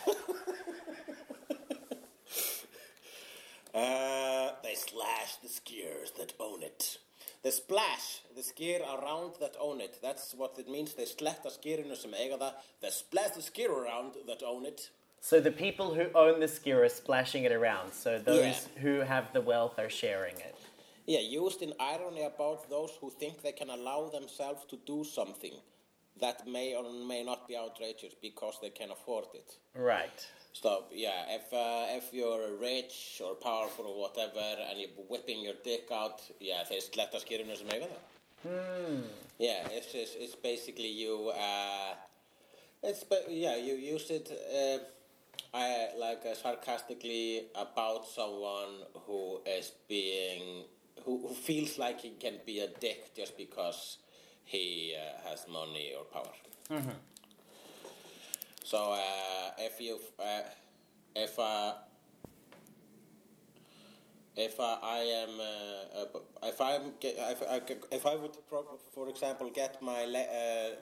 Uh, they slash the skyrs that own it. They splash the skyr around that own it. That's what it means. They sletta skierinu sem eiga það. They splash the skyr around that own it. So the people who own the skyr are splashing it around. So those Yeah. who have the wealth are sharing it. Yeah, used in irony about those who think they can allow themselves to do something that may or may not be outrageous because they can afford it. Right. So yeah, if uh, if you're rich or powerful or whatever, and you're whipping your dick out, yeah, þeir sletta skýrinu sem eiga það. Yeah, it's, it's it's basically you. Uh, it's yeah, you use it. Uh, I like uh, sarcastically about someone who is being who, who feels like he can be a dick just because he uh, has money or power. So uh, if you uh, if uh, if uh, I am uh, uh, if I'm if, I, if I would for example get my uh,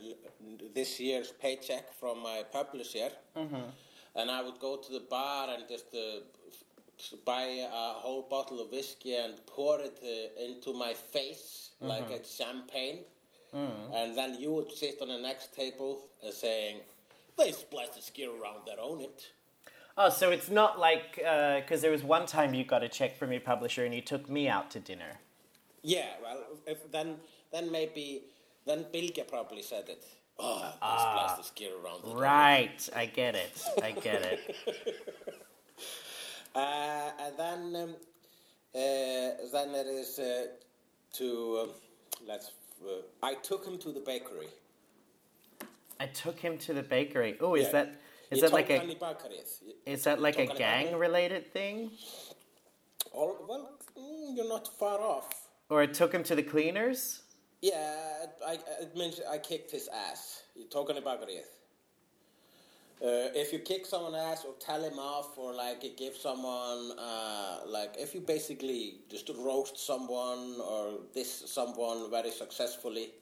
this year's paycheck from my publisher and I would go to the bar and just uh, buy a whole bottle of whiskey and pour it uh, into my face like it's champagne and then you would sit on the next table uh, saying they splash the around that own it Oh, so it's not like because there was one time you got a check from your publisher and you took me out to dinner. Yeah, well, if then then maybe then Bilge probably said it. Oh, ski around the Right, I get it. I get it. [laughs] Uh, and then um, uh, then there is uh, to um, let's. Uh, I took him to the bakery. I took him to the bakery. Oh, is Yeah. that is that like a is that like a tók hann í gang related thing? All, well, mm, you're not far off. Or I took him to the cleaners? Yeah, I, it means I kicked his ass. Tók hann í bakarið. Uh, if you kick someone's ass or tell him off or like give someone uh, like if you basically just roast someone or this someone very successfully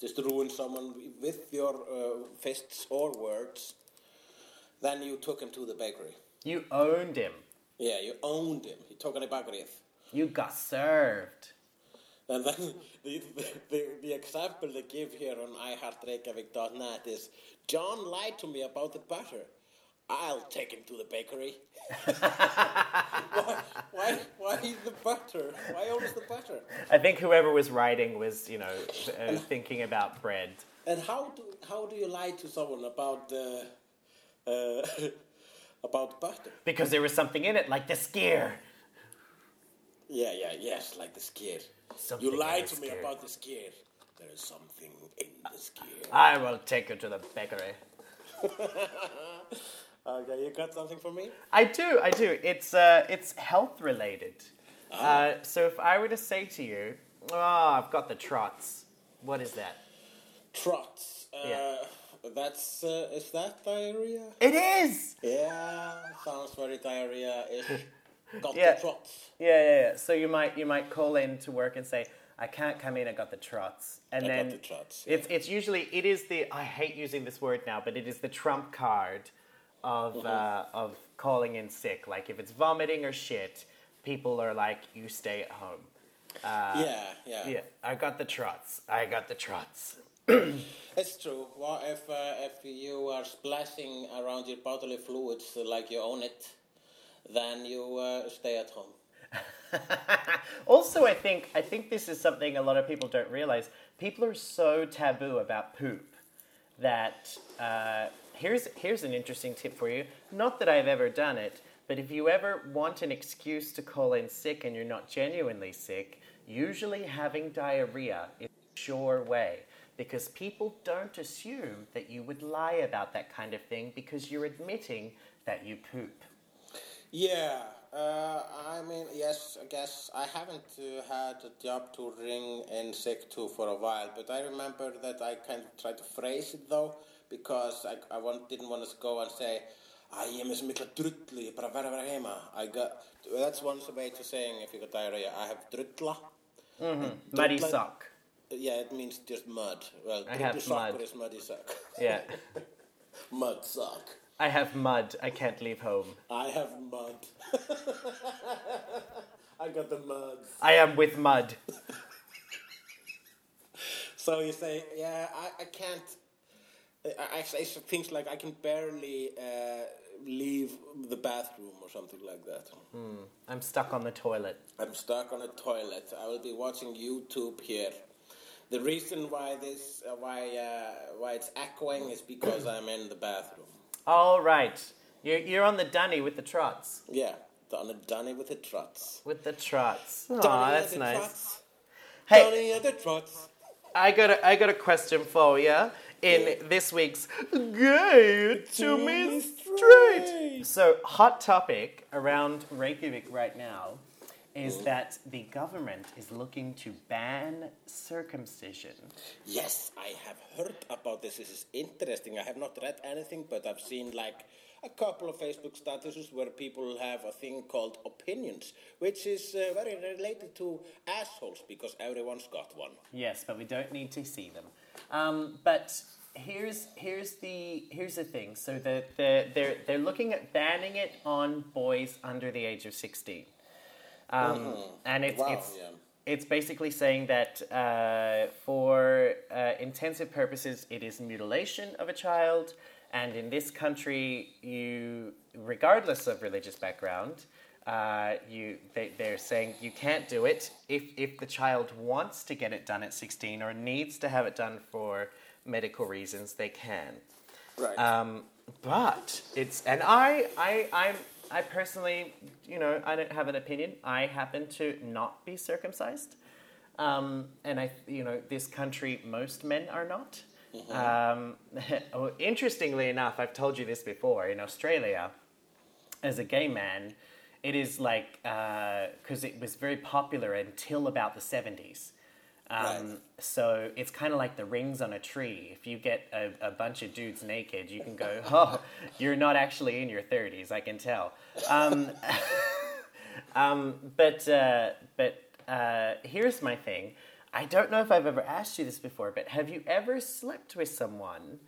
just ruin someone with your uh, fists or words then you took him to the bakery You owned him. yeah you owned him you took hann í bakarið You got served. And then [laughs] the, the, the, the example they give here on iHeartReykjavik.net is John lied to me about the butter. I'll take him to the bakery. [laughs] why, why, why the butter? Why always the butter? I think whoever was writing was, you know, uh, thinking about bread. And how do, how do you lie to someone about the, uh, [laughs] about butter? Because there was something in it, like the skier. Yeah, yeah, yes, like the. Something You lied to me about the skyr. There is something in the skyr. I will take you to the bakery. [laughs] Okay, you got something for me? I do, I do. It's uh, it's health related. Uh, so if I were to say to you, "Oh, I've got the trots," what is that? Trots. Uh, Yeah. That's uh, is that diarrhea? It is. Yeah, sounds very diarrhea-ish. [laughs] Got Yeah. the trots. Yeah, yeah, yeah. So you might you might call in to work and say, "I can't come in. I got the trots," and I got then the trots, it's it's usually it is the I hate using this word now, but it is the trump card of Mm-hmm. uh, of calling in sick. Like if it's vomiting or shit, people are like, "You stay at home." yeah, yeah, Yeah, I got the trots. I got the trots. [clears throat] It's true. Well, if uh, if you are splashing around your bodily fluids like you own it, then you uh, stay at home. [laughs] also, I think I think this is something a lot of people don't realize. People are so taboo about poop that uh, here's here's an interesting tip for you. Not that I've ever done it, but if you ever want an excuse to call in sick and you're not genuinely sick, usually having diarrhea is a sure way because people don't assume that you would lie about that kind of thing because you're admitting that you poop. Yeah, uh, I mean, yes, I guess I haven't uh, had a job to ring in sick to for a while, but I remember that I kind of tried to phrase it though, because I, I want, didn't want to go and say, Æ, ég er með svo mikla drullu, ég er bara verð að vera heima. I got, that's one way to saying if you got diarrhea, I have drulla. Muddy Don't like- sock. Yeah, it means just mud. Well, I have sock mud. is muddy sock. Yeah. [laughs] mud sock. I have mud. I can't leave home. I have mud. [laughs] I got the mud. I am with mud. [laughs] So you say, yeah, I, I can't. I, I say things like I can barely uh, leave the bathroom or something like that. I'm stuck on the toilet. I'm stuck on a toilet. I will be watching YouTube here. The reason why this, uh, why, uh, why it's echoing is because I'm in the bathroom. All right. You're, you're on the dunny with the trots. Yeah, on a dunny with the trots. With the trots. Dunny that's the nice. Trots. Hey, Dunny the trots. I got a, I got a question for you in this week's Gay to Me Straight. So, hot topic around Reykjavik right now is that the government is looking to ban circumcision. Yes, I have heard about this. This is interesting. I have not read anything, but I've seen like a couple of Facebook statuses where people have a thing called opinions, which is uh, very related to assholes because everyone's got one. Yes, but we don't need to see them. Um, but here's here's the here's the thing. So the, the they're they're looking at banning it on boys under the age of sixteen, um, and it's Wow, it's yeah. it's basically saying that uh, for uh, intensive purposes, it is mutilation of a child, and in this country, you regardless of religious background. Uh, you, they, they're saying you can't do it if, if the child wants to get it done at 16 or needs to have it done for medical reasons, they can. Right. Um, but it's and I I I'm I personally you know I don't have an opinion. I happen to not be circumcised, um, and I you know this country most men are not. Um, [laughs] oh, interestingly enough, I've told you this before. In Australia, as a gay man, it is like because it was very popular until about the seventies. Um, Right. So it's kind of like the rings on a tree. If you get a, a bunch of dudes naked, you can go, "Oh, you're not actually in your thirties. I can tell." Um, [laughs] um, but uh, but uh, here's my thing. I don't know if I've ever asked you this before, but have you ever slept with someone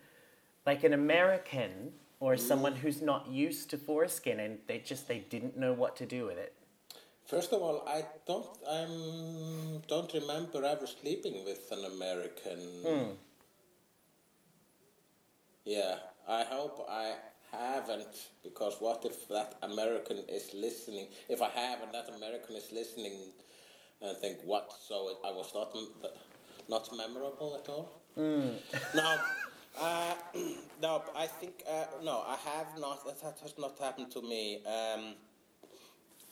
like an American or someone who's not used to foreskin and they just they didn't know what to do with it? First of all, I don't I'm don't remember ever sleeping with an American. Hmm. Yeah, I hope I haven't because what if that American is listening? If I have and that American is listening and think what? So I was not not memorable at all. Hmm. no. Uh, [clears throat] no, I think uh, no. I have not. That has not happened to me. Um,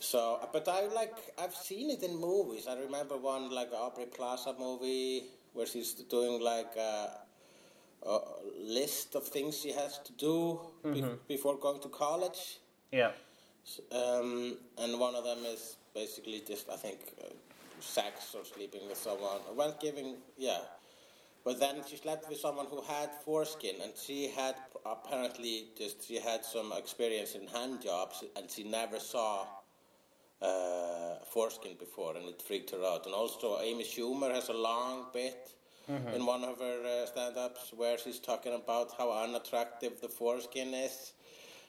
so, but I like I've seen it in movies. I remember one like Aubrey Plaza movie where she's doing like a, a list of things she has to do be- before going to college, Yeah. um, and one of them is basically just I think uh, sex or sleeping with someone. Well, giving yeah. But then she slept with someone who had foreskin, and she had apparently just she had some experience in hand jobs, and she never saw uh, foreskin before, and it freaked her out. And also, Amy Schumer has a long bit in one of her uh, stand-ups where she's talking about how unattractive the foreskin is.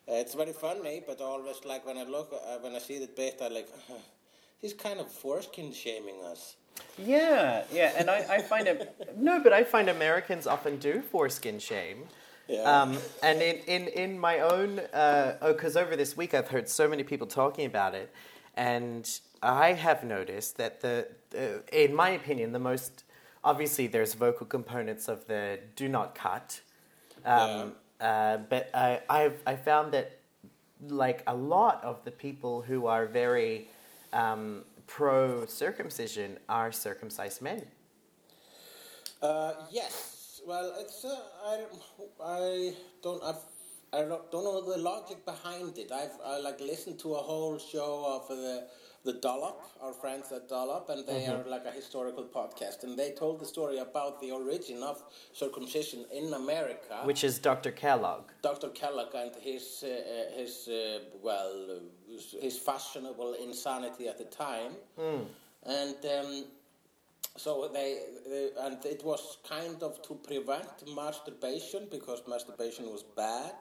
Uh, it's very funny, but always like when I look, uh, when I see the bit, I like, [laughs] he's kind of foreskin shaming us. Yeah, yeah, and I, I find it no, but I find Americans often do foreskin shame. Yeah. Um, and in, in, in my own, uh, oh, because over this week I've heard so many people talking about it, and I have noticed that the, in my opinion, the most obviously there's vocal components of the do not cut, um, uh, but I, I've I found that like a lot of the people who are very um, pro circumcision are circumcised men. Uh, yes. Well, it's uh, I, I don't I've, I don't, don't know the logic behind it. I've I like listened to a whole show of the the Dollop, our friends at Dollop, and they Mm-hmm. are like a historical podcast, and they told the story about the origin of circumcision in America. Which is Dr. Kellogg. Dr. Kellogg and his uh, uh, his uh, well his fashionable insanity at the time, and um, so they, they and it was kind of to prevent masturbation because masturbation was bad.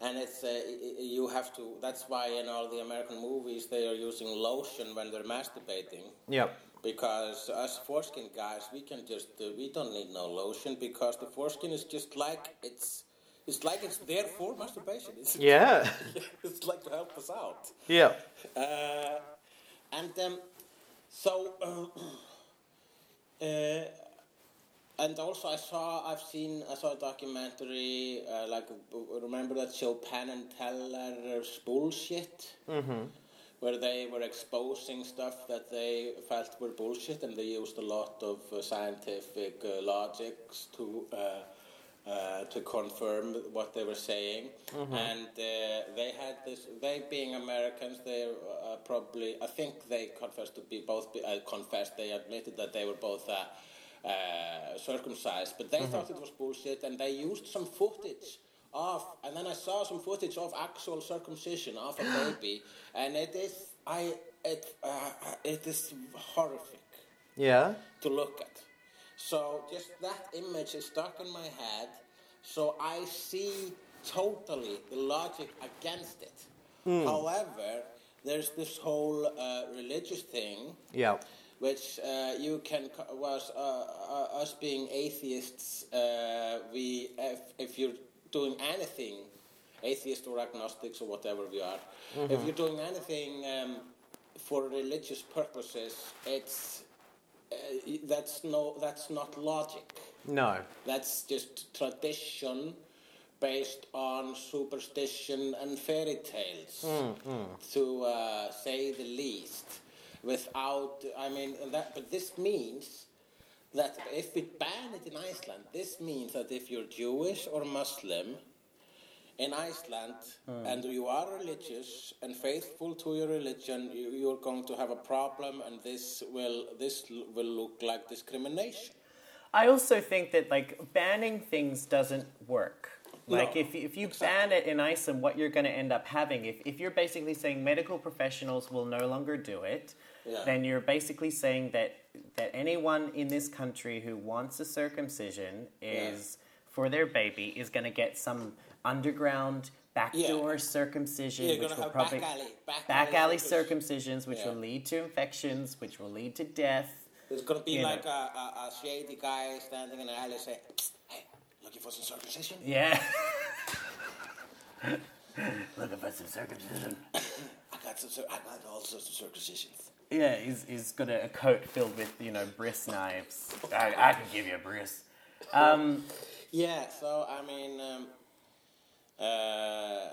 And it's uh, you have to. That's why in all the American movies they are using lotion when they're masturbating Yep. because us foreskin guys we can just uh, we don't need no lotion because the foreskin is just like it's it's like it's there for masturbation it's, Yeah. [laughs] it's like to help us out yeah. uh, and um, so uh, [clears throat] uh, and also I saw I've seen I saw a documentary uh, like remember that show Penn and Teller's bullshit where they were exposing stuff that they felt were bullshit and they used a lot of uh, scientific uh, logics to uh, to confirm what they were saying and uh, they had this they being Americans they uh, probably I think they confessed to be both uh, confessed they admitted that they were both uh, uh, circumcised but they thought it was bullshit and they used some footage of and then I saw some footage of actual circumcision of a baby [gasps] and it is I it uh, it is horrific Yeah. to look at. So just that image is stuck in my head. So I see totally the logic against it. However, there's this whole uh, religious thing Yeah. which uh, you can was uh, uh, us being atheists. Uh, we if, if you're doing anything, atheist or agnostics or whatever we are, if you're doing anything um, for religious purposes, it's that's no that's not logic. No. That's just tradition based on superstition and fairy tales, to uh, say the least. Without, I mean, and that, but this means that if we ban it in Iceland, this means that if you're Jewish or Muslim in Iceland and you are religious and faithful to your religion, you, you're going to have a problem, and this will this will look like discrimination. I also think that like banning things doesn't work. Like No, if if you ban it in Iceland, what you're going to end up having, if if you're basically saying medical professionals will no longer do it, Yeah. then you're basically saying that that anyone in this country who wants a circumcision is for their baby is going to get some underground backdoor circumcision, You're which will probably back alley- back back alley alley circumcisions, which Yeah. will lead to infections, which will lead to death. There's gonna be You like a, a, a shady guy standing in the alley saying, "Hey, looking for some circumcision?" Yeah. [laughs] Looking for some circumcision. [coughs] I got some. I got all sorts of circumcisions. Yeah, he's, he's got a, a coat filled with, you know, bris knives. I, I can give you a bris. Um, Yeah. So I mean, um, uh,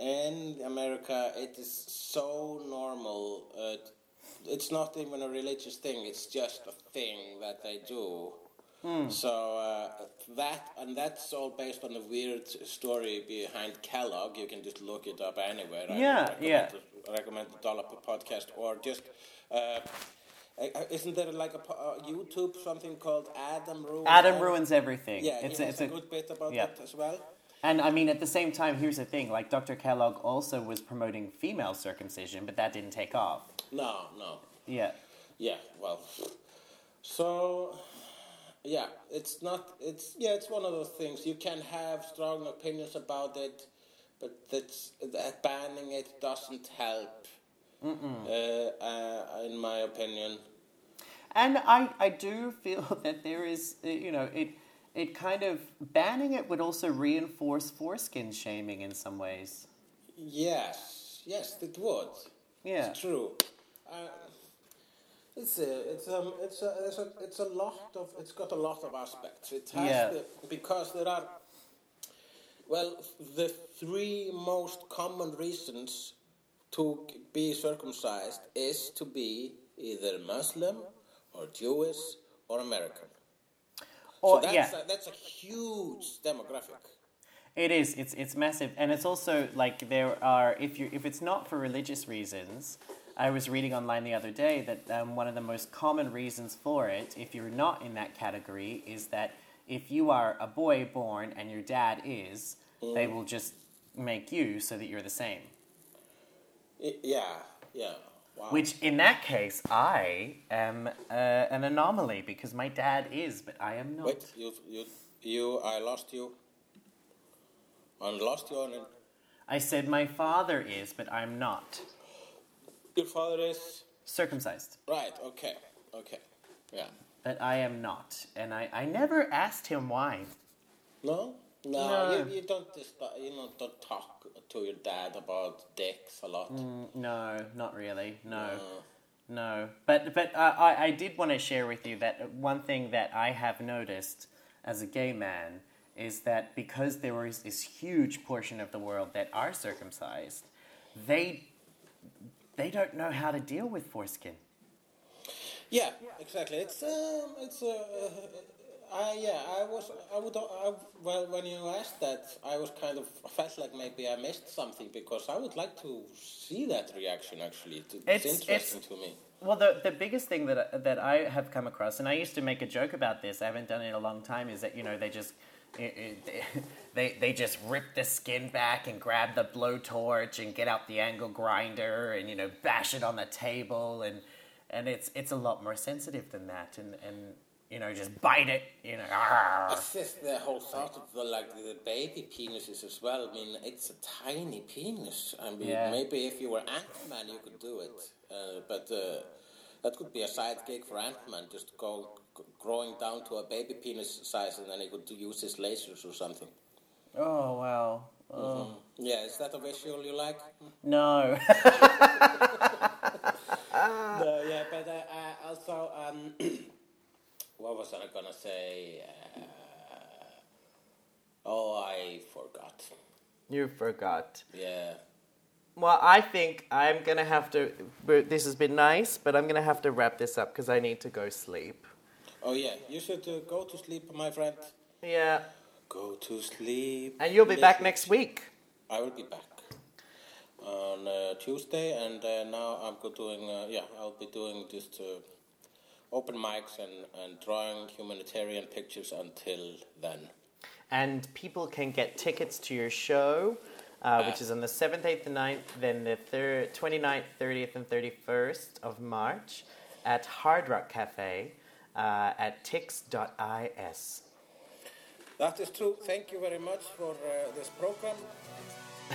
in America, it is so normal. Uh, it's not even a religious thing. It's just a thing that they do. So uh, that and that's all based on a weird story behind Kellogg. You can just look it up anywhere. I Yeah, recommend yeah. the- I recommend the Dollop podcast or just. Uh, isn't there like a uh, YouTube something called Adam Ruins? Adam ruins everything. Yeah, it's a, it's a, a, good bit about yeah. that as well. and I mean, at the same time, here's the thing: like Dr. Kellogg also was promoting female circumcision, but that didn't take off. No, no. Yeah, Yeah, well. So, yeah, it's not, it's, yeah, it's one of those things. You can have strong opinions about it, but that's, that banning it doesn't help, uh, uh, in my opinion. and I I do feel [laughs] that there is, uh, you know, it it kind of banning it would also reinforce foreskin shaming in some ways. Yes, yes, it would. Yeah. It's true. Uh, it's a, it's um, it's a, it's a, it's a lot of, it's got a lot of aspects. It has Yeah. the, because there are, well, the three most common reasons to be circumcised is to be either Muslim or Jewish or American. Or so that's yeah. a, that's a huge demographic. It is. It's it's massive, and it's also like there are if you if it's not for religious reasons, I was reading online the other day that um, one of the most common reasons for it, if you're not in that category, is that if you are a boy born and your dad is, they will just make you so that you're the same. Yeah, yeah. Wow. Which, in that case, I am uh, an anomaly because my dad is, but I am not. Wait, you, you, you, I lost you. I lost you on it. I said my father is, but I'm not. Your father is Circumcised. right. Okay, okay, yeah. But I am not. And I, I never asked him why. No, no, No. You, you don't you know don't talk to your dad about dicks a lot. Mm, No, not really. No. Uh, No, but but uh, I I did want to share with you that one thing that I have noticed as a gay man is that because there is this huge portion of the world that are circumcised, they they don't know how to deal with foreskin. yeah, exactly. It's um, it's uh, I yeah. I was I would I, well when you asked that I was kind of felt like maybe I missed something because I would like to see that reaction actually. It's, It's- interesting it's- to me. Well, the the biggest thing that I- that I have come across, and I used to make a joke about this. I haven't done it in a long time. Is that you know they just it, it, [laughs] they they just rip the skin back and grab the blowtorch and get out the angle grinder and you know bash it on the table and and it's it's a lot more sensitive than that and and you know just bite it you know. "Argh." It's just the whole thought of the like the baby penises as well. I mean, it's a tiny penis. I mean, Yeah. maybe if you were Ant Man, you could do it, uh, but uh, that could be a side gig for Ant Man, just go growing down to a baby penis size, and then he could use his lasers or something. Oh well. Oh. Yeah, is that a visual you like? No. [laughs] No, yeah, but uh, uh, also, um, [clears throat] what was I gonna say? Uh, oh, I forgot. you forgot. Yeah. Well, I think I'm gonna have to. This has been nice, but I'm gonna have to wrap this up because I need to go sleep. Oh yeah, you should uh, go to sleep, my friend. Yeah, Go to sleep. and you'll be back next week. I will be back on uh, Tuesday, and uh, now I'm doing. Uh, yeah, I'll be doing just uh, open mics and and drawing humanitarian pictures until then. And people can get tickets to your show, uh, which is on the 7th, 8th, and 9th, then the thir- 29th, 30th, and 31st of March at Hard Rock Cafe uh, at tix.is. That is true. Thank you very much for uh, this program. Uh,